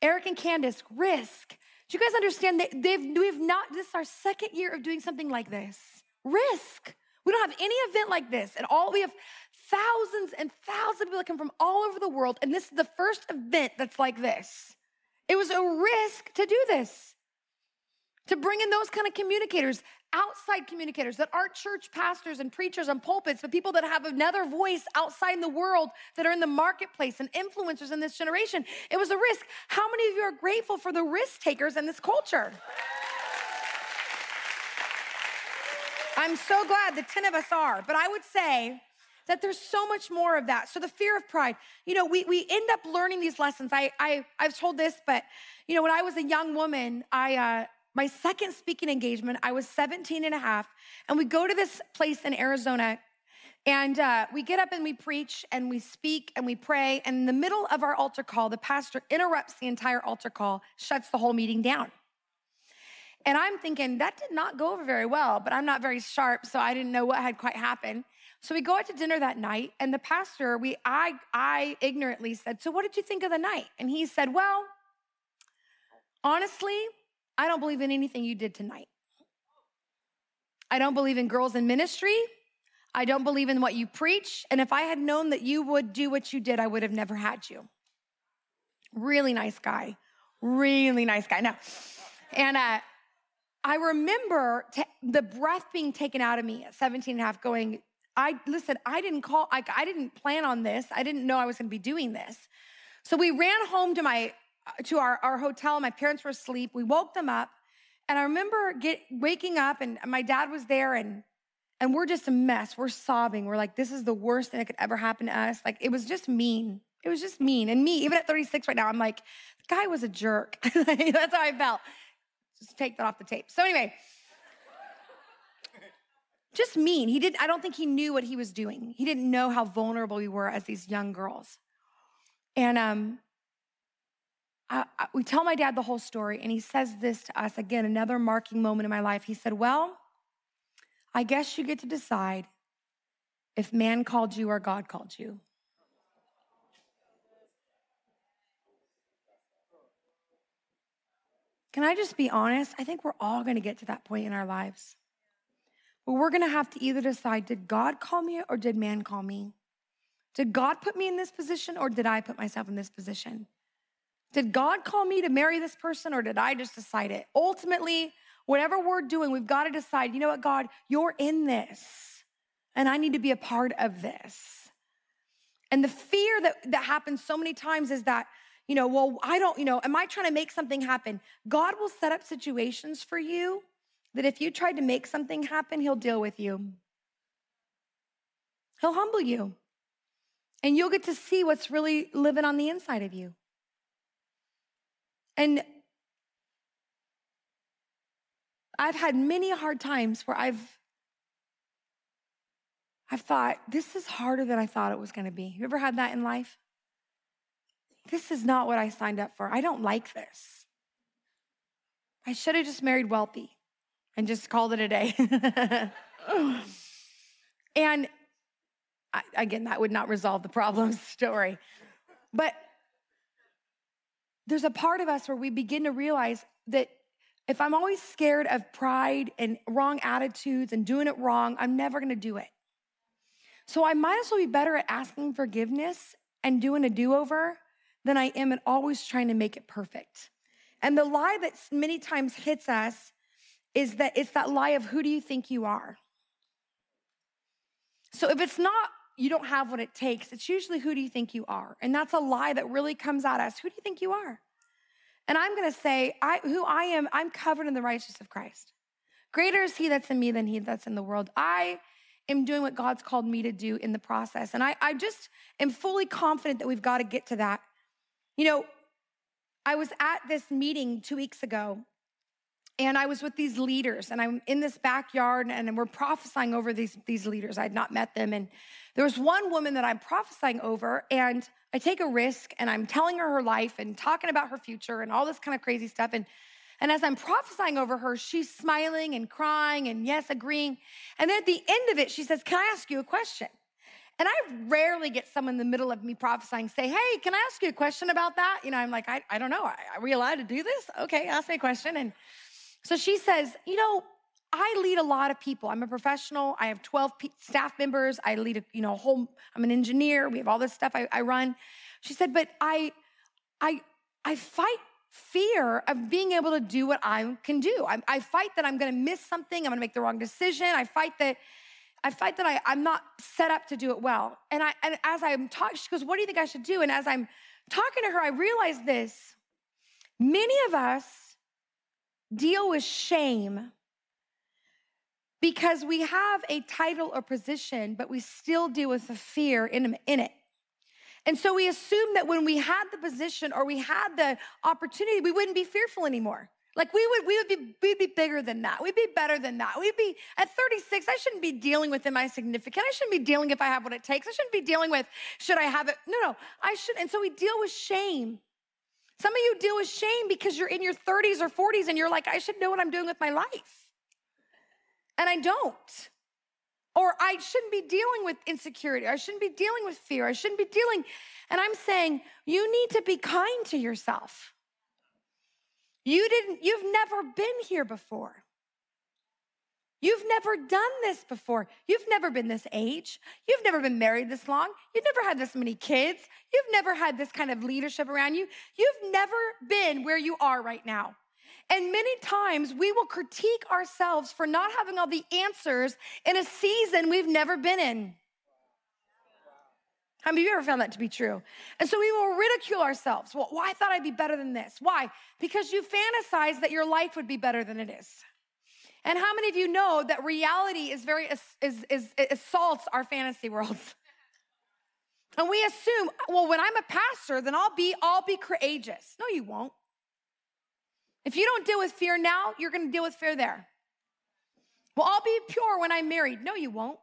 Eric and Candace, risk. Do you guys understand that they've, we've not, this is our second year of doing something like this. Risk. We don't have any event like this. And all we have thousands and thousands of people that come from all over the world. And this is the first event that's like this. It was a risk to do this, to bring in those kind of communicators, outside communicators that aren't church pastors and preachers and pulpits, but people that have another voice outside in the world that are in the marketplace and influencers in this generation. It was a risk. How many of you are grateful for the risk takers in this culture? I'm so glad the 10 of us are, but I would say that there's so much more of that. So the fear of pride, you know, we, we end up learning these lessons. I, I, I've told this, but you know, when I was a young woman, I, uh, my second speaking engagement, I was 17 and a half, and we go to this place in Arizona and uh, we get up and we preach and we speak and we pray. And in the middle of our altar call, the pastor interrupts the entire altar call, shuts the whole meeting down. And I'm thinking, that did not go over very well, but I'm not very sharp, so I didn't know what had quite happened. So we go out to dinner that night, and the pastor, we I I ignorantly said, So what did you think of the night? And he said, Well, honestly, I don't believe in anything you did tonight. I don't believe in girls in ministry. I don't believe in what you preach. And if I had known that you would do what you did, I would have never had you. Really nice guy. Really nice guy. Now, and uh, I remember t- the breath being taken out of me at 17 and a half, going, I listen, I didn't call, I, I didn't plan on this. I didn't know I was gonna be doing this. So we ran home to my to our, our hotel. My parents were asleep. We woke them up. And I remember get, waking up and my dad was there and and we're just a mess. We're sobbing. We're like, this is the worst thing that could ever happen to us. Like, it was just mean. It was just mean. And me, even at 36 right now, I'm like, the guy was a jerk. [LAUGHS] That's how I felt. Just take that off the tape. So, anyway, just mean. He did I don't think he knew what he was doing. He didn't know how vulnerable we were as these young girls. And um, I, I, we tell my dad the whole story, and he says this to us again, another marking moment in my life. He said, Well, I guess you get to decide if man called you or God called you. Can I just be honest? I think we're all going to get to that point in our lives where we're to have to either decide did God call me or did man call me? Did God put me in this position or did I put myself in this position? Did God call me to marry this person or did I just decide it? Ultimately, Whatever we're doing, we've got to decide, you know what, God, you're in this, and I need to be a part of this. And the fear that, that happens so many times is that, you know, well, I don't, you know, am I trying to make something happen? God will set up situations for you that if you tried to make something happen, He'll deal with you. He'll humble you. And you'll get to see what's really living on the inside of you. And I've had many hard times where I've I've thought this is harder than I thought it was going to be. You ever had that in life? This is not what I signed up for. I don't like this. I should have just married wealthy and just called it a day. [LAUGHS] and I, again, that would not resolve the problem [LAUGHS] story. But there's a part of us where we begin to realize that if I'm always scared of pride and wrong attitudes and doing it wrong, I'm never gonna do it. So I might as well be better at asking forgiveness and doing a do over than I am at always trying to make it perfect. And the lie that many times hits us is that it's that lie of who do you think you are? So if it's not you don't have what it takes, it's usually who do you think you are? And that's a lie that really comes at us. Who do you think you are? And I'm going to say, I, who I am, I'm covered in the righteousness of Christ. Greater is he that's in me than he that's in the world. I am doing what God's called me to do in the process. And I, I just am fully confident that we've got to get to that. You know, I was at this meeting two weeks ago, and I was with these leaders, and I'm in this backyard, and we're prophesying over these, these leaders. I had not met them. And there was one woman that I'm prophesying over, and I take a risk and I'm telling her her life and talking about her future and all this kind of crazy stuff. And, and as I'm prophesying over her, she's smiling and crying and yes, agreeing. And then at the end of it, she says, Can I ask you a question? And I rarely get someone in the middle of me prophesying say, Hey, can I ask you a question about that? You know, I'm like, I, I don't know. Are we allowed to do this? Okay, ask me a question. And so she says, You know, I lead a lot of people. I'm a professional. I have 12 staff members. I lead a, you know, a whole, I'm an engineer. We have all this stuff I, I run. She said, but I, I, I fight fear of being able to do what I can do. I, I fight that I'm going to miss something. I'm going to make the wrong decision. I fight that, I fight that I, I'm not set up to do it well. And I, and as I'm talking, she goes, what do you think I should do? And as I'm talking to her, I realize this. Many of us deal with shame because we have a title or position, but we still deal with the fear in, it. And so we assume that when we had the position or we had the opportunity, we wouldn't be fearful anymore. Like we would, we would be, we'd be bigger than that. We'd be better than that. We'd be at 36. I shouldn't be dealing with am I significant? I shouldn't be dealing if I have what it takes. I shouldn't be dealing with should I have it? No, no, I shouldn't. And so we deal with shame. Some of you deal with shame because you're in your 30s or 40s and you're like, I should know what I'm doing with my life. And I don't. Or I shouldn't be dealing with insecurity. I shouldn't be dealing with fear. I shouldn't be dealing. And I'm saying, you need to be kind to yourself. You didn't, you've never been here before. You've never done this before. You've never been this age. You've never been married this long. You've never had this many kids. You've never had this kind of leadership around you. You've never been where you are right now. And many times we will critique ourselves for not having all the answers in a season we've never been in. How many of you ever found that to be true? And so we will ridicule ourselves. Well, why I thought I'd be better than this. Why? Because you fantasize that your life would be better than it is. And how many of you know that reality is very is, is, assaults our fantasy worlds? [LAUGHS] And we assume, well, when I'm a pastor, then I'll be I'll be courageous. No, you won't. If you don't deal with fear now, you're going to deal with fear there. Well, I'll be pure when I'm married. No, you won't.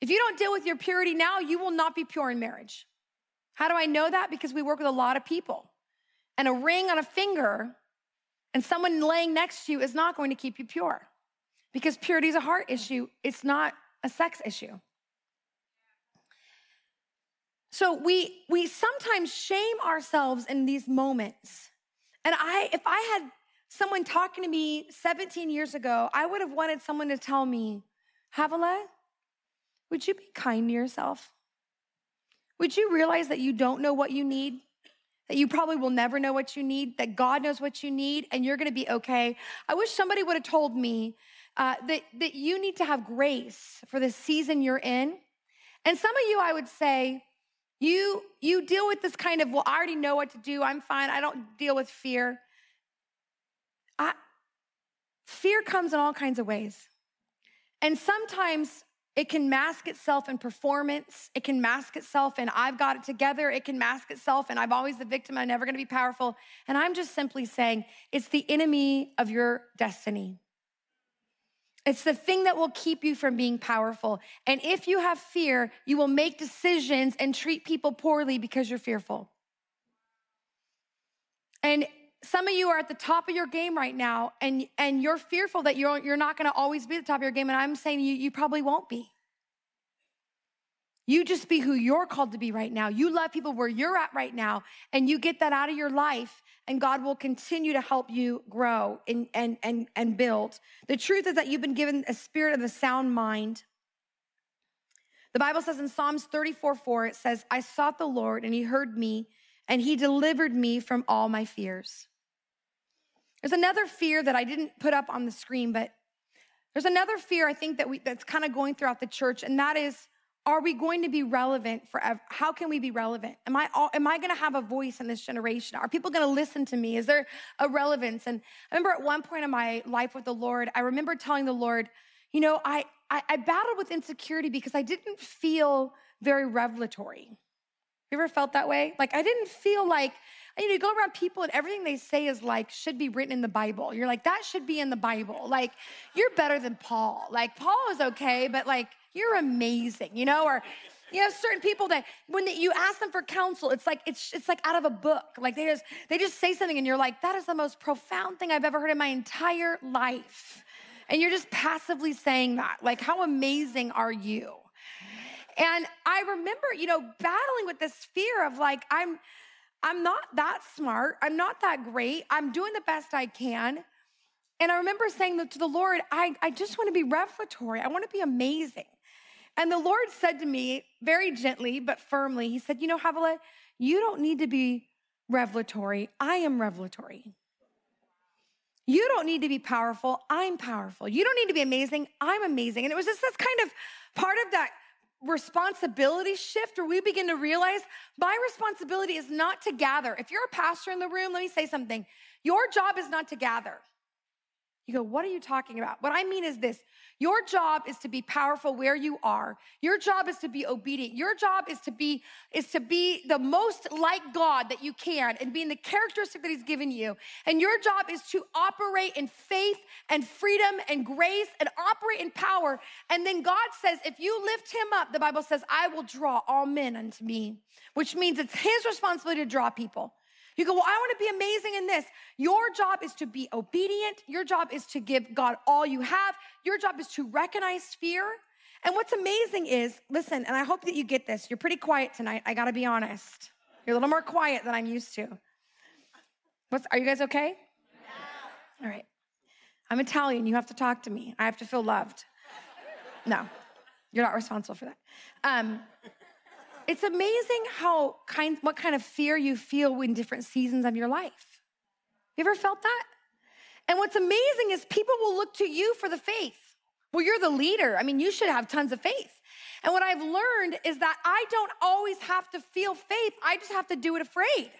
If you don't deal with your purity now, you will not be pure in marriage. How do I know that? Because we work with a lot of people. And a ring on a finger and someone laying next to you is not going to keep you pure because purity is a heart issue, it's not a sex issue. So we we sometimes shame ourselves in these moments. And I if I had someone talking to me 17 years ago, I would have wanted someone to tell me, Havilah, would you be kind to yourself? Would you realize that you don't know what you need? That you probably will never know what you need, that God knows what you need, and you're gonna be okay. I wish somebody would have told me uh, that, that you need to have grace for the season you're in. And some of you, I would say, you, you deal with this kind of, well, I already know what to do. I'm fine. I don't deal with fear. I, fear comes in all kinds of ways. And sometimes it can mask itself in performance. It can mask itself in I've got it together. It can mask itself in I'm always the victim. I'm never going to be powerful. And I'm just simply saying it's the enemy of your destiny. It's the thing that will keep you from being powerful. And if you have fear, you will make decisions and treat people poorly because you're fearful. And some of you are at the top of your game right now and, and you're fearful that you're, you're not going to always be at the top of your game. And I'm saying you, you probably won't be. You just be who you're called to be right now. You love people where you're at right now, and you get that out of your life, and God will continue to help you grow and, and, and, and build. The truth is that you've been given a spirit of a sound mind. The Bible says in Psalms 34 4, it says, I sought the Lord, and he heard me, and he delivered me from all my fears. There's another fear that I didn't put up on the screen, but there's another fear I think that we that's kind of going throughout the church, and that is are we going to be relevant forever? How can we be relevant? Am I all, am I going to have a voice in this generation? Are people going to listen to me? Is there a relevance? And I remember at one point in my life with the Lord, I remember telling the Lord, you know, I I, I battled with insecurity because I didn't feel very revelatory. Have you ever felt that way? Like I didn't feel like you know, you go around people and everything they say is like should be written in the Bible. You're like that should be in the Bible. Like you're better than Paul. Like Paul is okay, but like you're amazing, you know, or you have certain people that when they, you ask them for counsel, it's like it's it's like out of a book. Like they just they just say something and you're like, that is the most profound thing I've ever heard in my entire life. And you're just passively saying that. Like, how amazing are you? And I remember, you know, battling with this fear of like, I'm I'm not that smart. I'm not that great. I'm doing the best I can. And I remember saying that to the Lord, I, I just want to be revelatory. I want to be amazing. And the Lord said to me very gently but firmly, He said, You know, Havilah, you don't need to be revelatory. I am revelatory. You don't need to be powerful. I'm powerful. You don't need to be amazing. I'm amazing. And it was just this kind of part of that responsibility shift where we begin to realize my responsibility is not to gather. If you're a pastor in the room, let me say something. Your job is not to gather. You go, what are you talking about? What I mean is this your job is to be powerful where you are. Your job is to be obedient. Your job is to be, is to be the most like God that you can and being the characteristic that He's given you. And your job is to operate in faith and freedom and grace and operate in power. And then God says, if you lift Him up, the Bible says, I will draw all men unto me, which means it's His responsibility to draw people. You go, well, I want to be amazing in this. Your job is to be obedient. Your job is to give God all you have. Your job is to recognize fear. And what's amazing is, listen, and I hope that you get this. You're pretty quiet tonight. I got to be honest. You're a little more quiet than I'm used to. What's, are you guys okay? Yeah. All right. I'm Italian. You have to talk to me. I have to feel loved. No, you're not responsible for that. Um, it's amazing how kind, what kind of fear you feel in different seasons of your life. You ever felt that? And what's amazing is people will look to you for the faith. Well, you're the leader. I mean, you should have tons of faith. And what I've learned is that I don't always have to feel faith, I just have to do it afraid.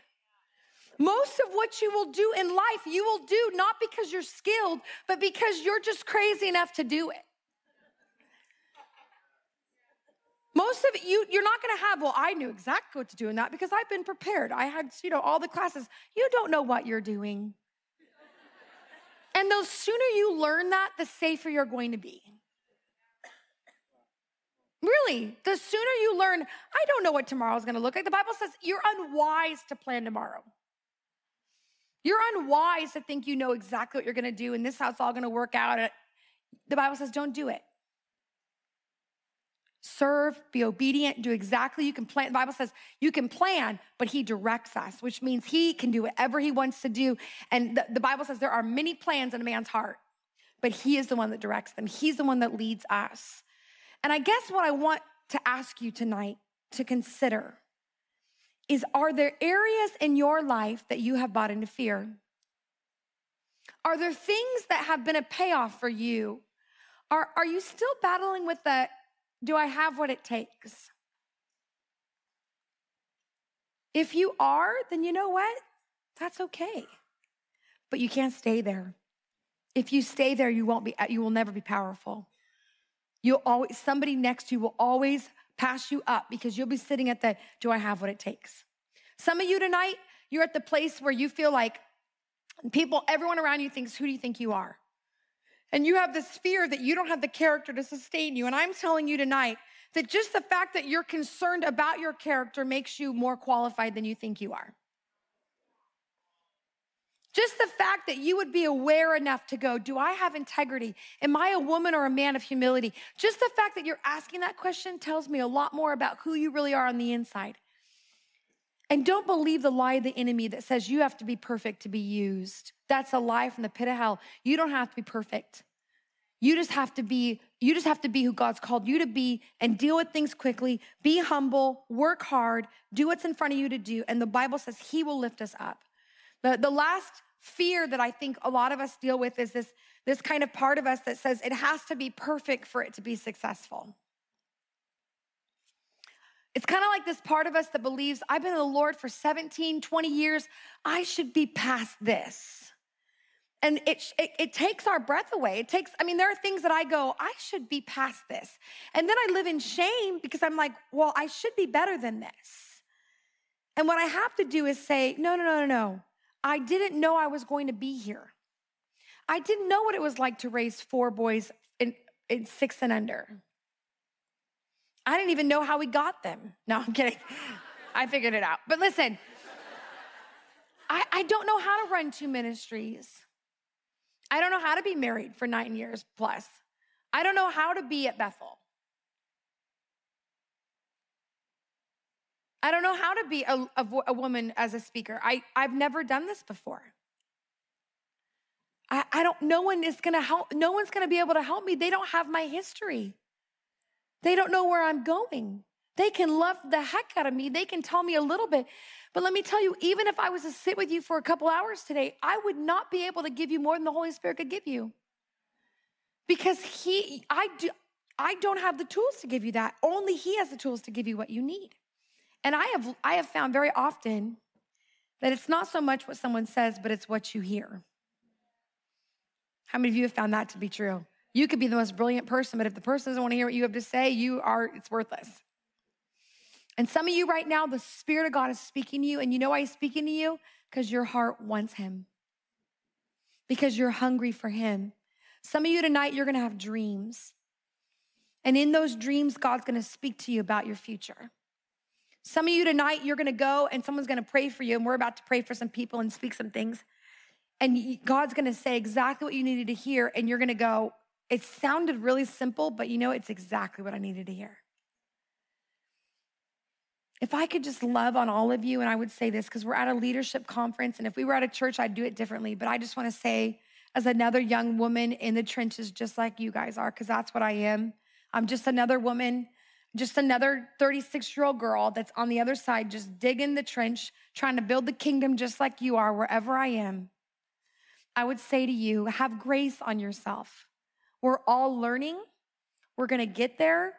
Most of what you will do in life, you will do not because you're skilled, but because you're just crazy enough to do it. Most of it, you, you're not gonna have, well, I knew exactly what to do in that because I've been prepared. I had, you know, all the classes. You don't know what you're doing. and the sooner you learn that, the safer you're going to be. Really, the sooner you learn, I don't know what tomorrow is gonna look like. The Bible says you're unwise to plan tomorrow. You're unwise to think you know exactly what you're gonna do and this is how it's all gonna work out. The Bible says don't do it serve, be obedient, do exactly you can plan. The Bible says you can plan, but he directs us, which means he can do whatever he wants to do. And the, the, Bible says there are many plans in a man's heart, but he is the one that directs them. He's the one that leads us. And I guess what I want to ask you tonight to consider is are there areas in your life that you have bought into fear? Are there things that have been a payoff for you? Are, are you still battling with the do I have what it takes? If you are, then you know what? That's okay. But you can't stay there. If you stay there, you won't be uh, you will never be powerful. You'll always somebody next to you will always pass you up because you'll be sitting at the do I have what it takes? Some of you tonight, you're at the place where you feel like people everyone around you thinks who do you think you are? And you have this fear that you don't have the character to sustain you. And I'm telling you tonight that just the fact that you're concerned about your character makes you more qualified than you think you are. Just the fact that you would be aware enough to go, Do I have integrity? Am I a woman or a man of humility? Just the fact that you're asking that question tells me a lot more about who you really are on the inside. And don't believe the lie of the enemy that says you have to be perfect to be used. That's a lie from the pit of hell. You don't have to be perfect. You just have to be you just have to be who God's called you to be and deal with things quickly. Be humble, work hard, do what's in front of you to do and the Bible says he will lift us up. The the last fear that I think a lot of us deal with is this this kind of part of us that says it has to be perfect for it to be successful. It's kind of like this part of us that believes I've been in the Lord for 17, 20 years. I should be past this. And it, it, it, takes our breath away. It takes, I mean, there are things that I go, I should be past this. And then I live in shame because I'm like, well, I should be better than this. And what I have to do is say, no, no, no, no, no. I didn't know I was going to be here. I didn't know what it was like to raise four boys in, in six and under. I didn't even know how we got them. No, I'm kidding. I figured it out. But listen, I, I don't know how to run two ministries. I don't know how to be married for nine years plus. I don't know how to be at Bethel. I don't know how to be a, a, a woman as a speaker. I, I've never done this before. I, I don't, no one is gonna help, no one's gonna be able to help me. They don't have my history. They don't know where I'm going. They can love the heck out of me. They can tell me a little bit. But let me tell you, even if I was to sit with you for a couple hours today, I would not be able to give you more than the Holy Spirit could give you. Because he I do I don't have the tools to give you that. Only he has the tools to give you what you need. And I have I have found very often that it's not so much what someone says, but it's what you hear. How many of you have found that to be true? You could be the most brilliant person, but if the person doesn't want to hear what you have to say, you are, it's worthless. And some of you right now, the Spirit of God is speaking to you, and you know why He's speaking to you? Because your heart wants Him, because you're hungry for Him. Some of you tonight, you're gonna have dreams. And in those dreams, God's gonna speak to you about your future. Some of you tonight, you're gonna go and someone's gonna pray for you, and we're about to pray for some people and speak some things. And God's gonna say exactly what you needed to hear, and you're gonna go, it sounded really simple, but you know, it's exactly what I needed to hear. If I could just love on all of you, and I would say this because we're at a leadership conference, and if we were at a church, I'd do it differently. But I just wanna say, as another young woman in the trenches, just like you guys are, because that's what I am. I'm just another woman, just another 36 year old girl that's on the other side, just digging the trench, trying to build the kingdom just like you are, wherever I am. I would say to you, have grace on yourself. We're all learning, we're gonna get there,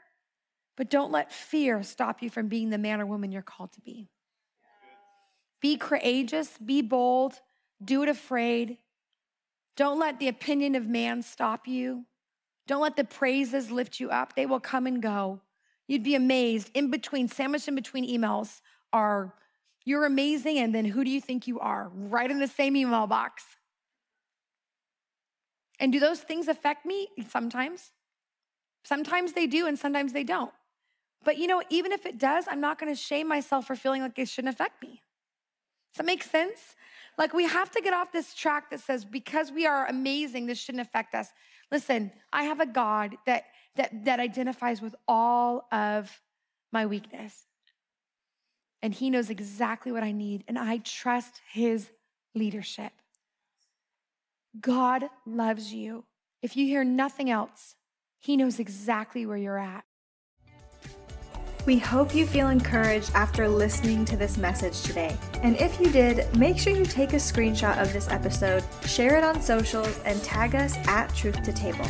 but don't let fear stop you from being the man or woman you're called to be. Be courageous, be bold, do it afraid. Don't let the opinion of man stop you. Don't let the praises lift you up. They will come and go. You'd be amazed. In between, sandwiched in between emails are, you're amazing, and then who do you think you are? Right in the same email box. And do those things affect me? Sometimes. Sometimes they do, and sometimes they don't. But you know, even if it does, I'm not gonna shame myself for feeling like it shouldn't affect me. Does that make sense? Like we have to get off this track that says because we are amazing, this shouldn't affect us. Listen, I have a God that that that identifies with all of my weakness. And he knows exactly what I need and I trust his leadership. God loves you. If you hear nothing else, he knows exactly where you're at.
We hope you feel encouraged after listening to this message today. And if you did, make sure you take a screenshot of this episode, share it on socials, and tag us at Truth to Table.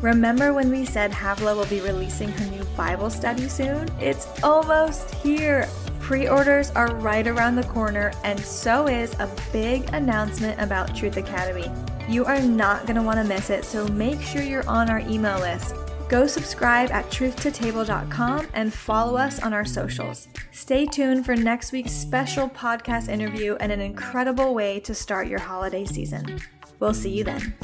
Remember when we said Havilah will be releasing her new Bible study soon? It's almost here. Pre orders are right around the corner, and so is a big announcement about Truth Academy. You are not going to want to miss it, so make sure you're on our email list. Go subscribe at truthtotable.com and follow us on our socials. Stay tuned for next week's special podcast interview and an incredible way to start your holiday season. We'll see you then.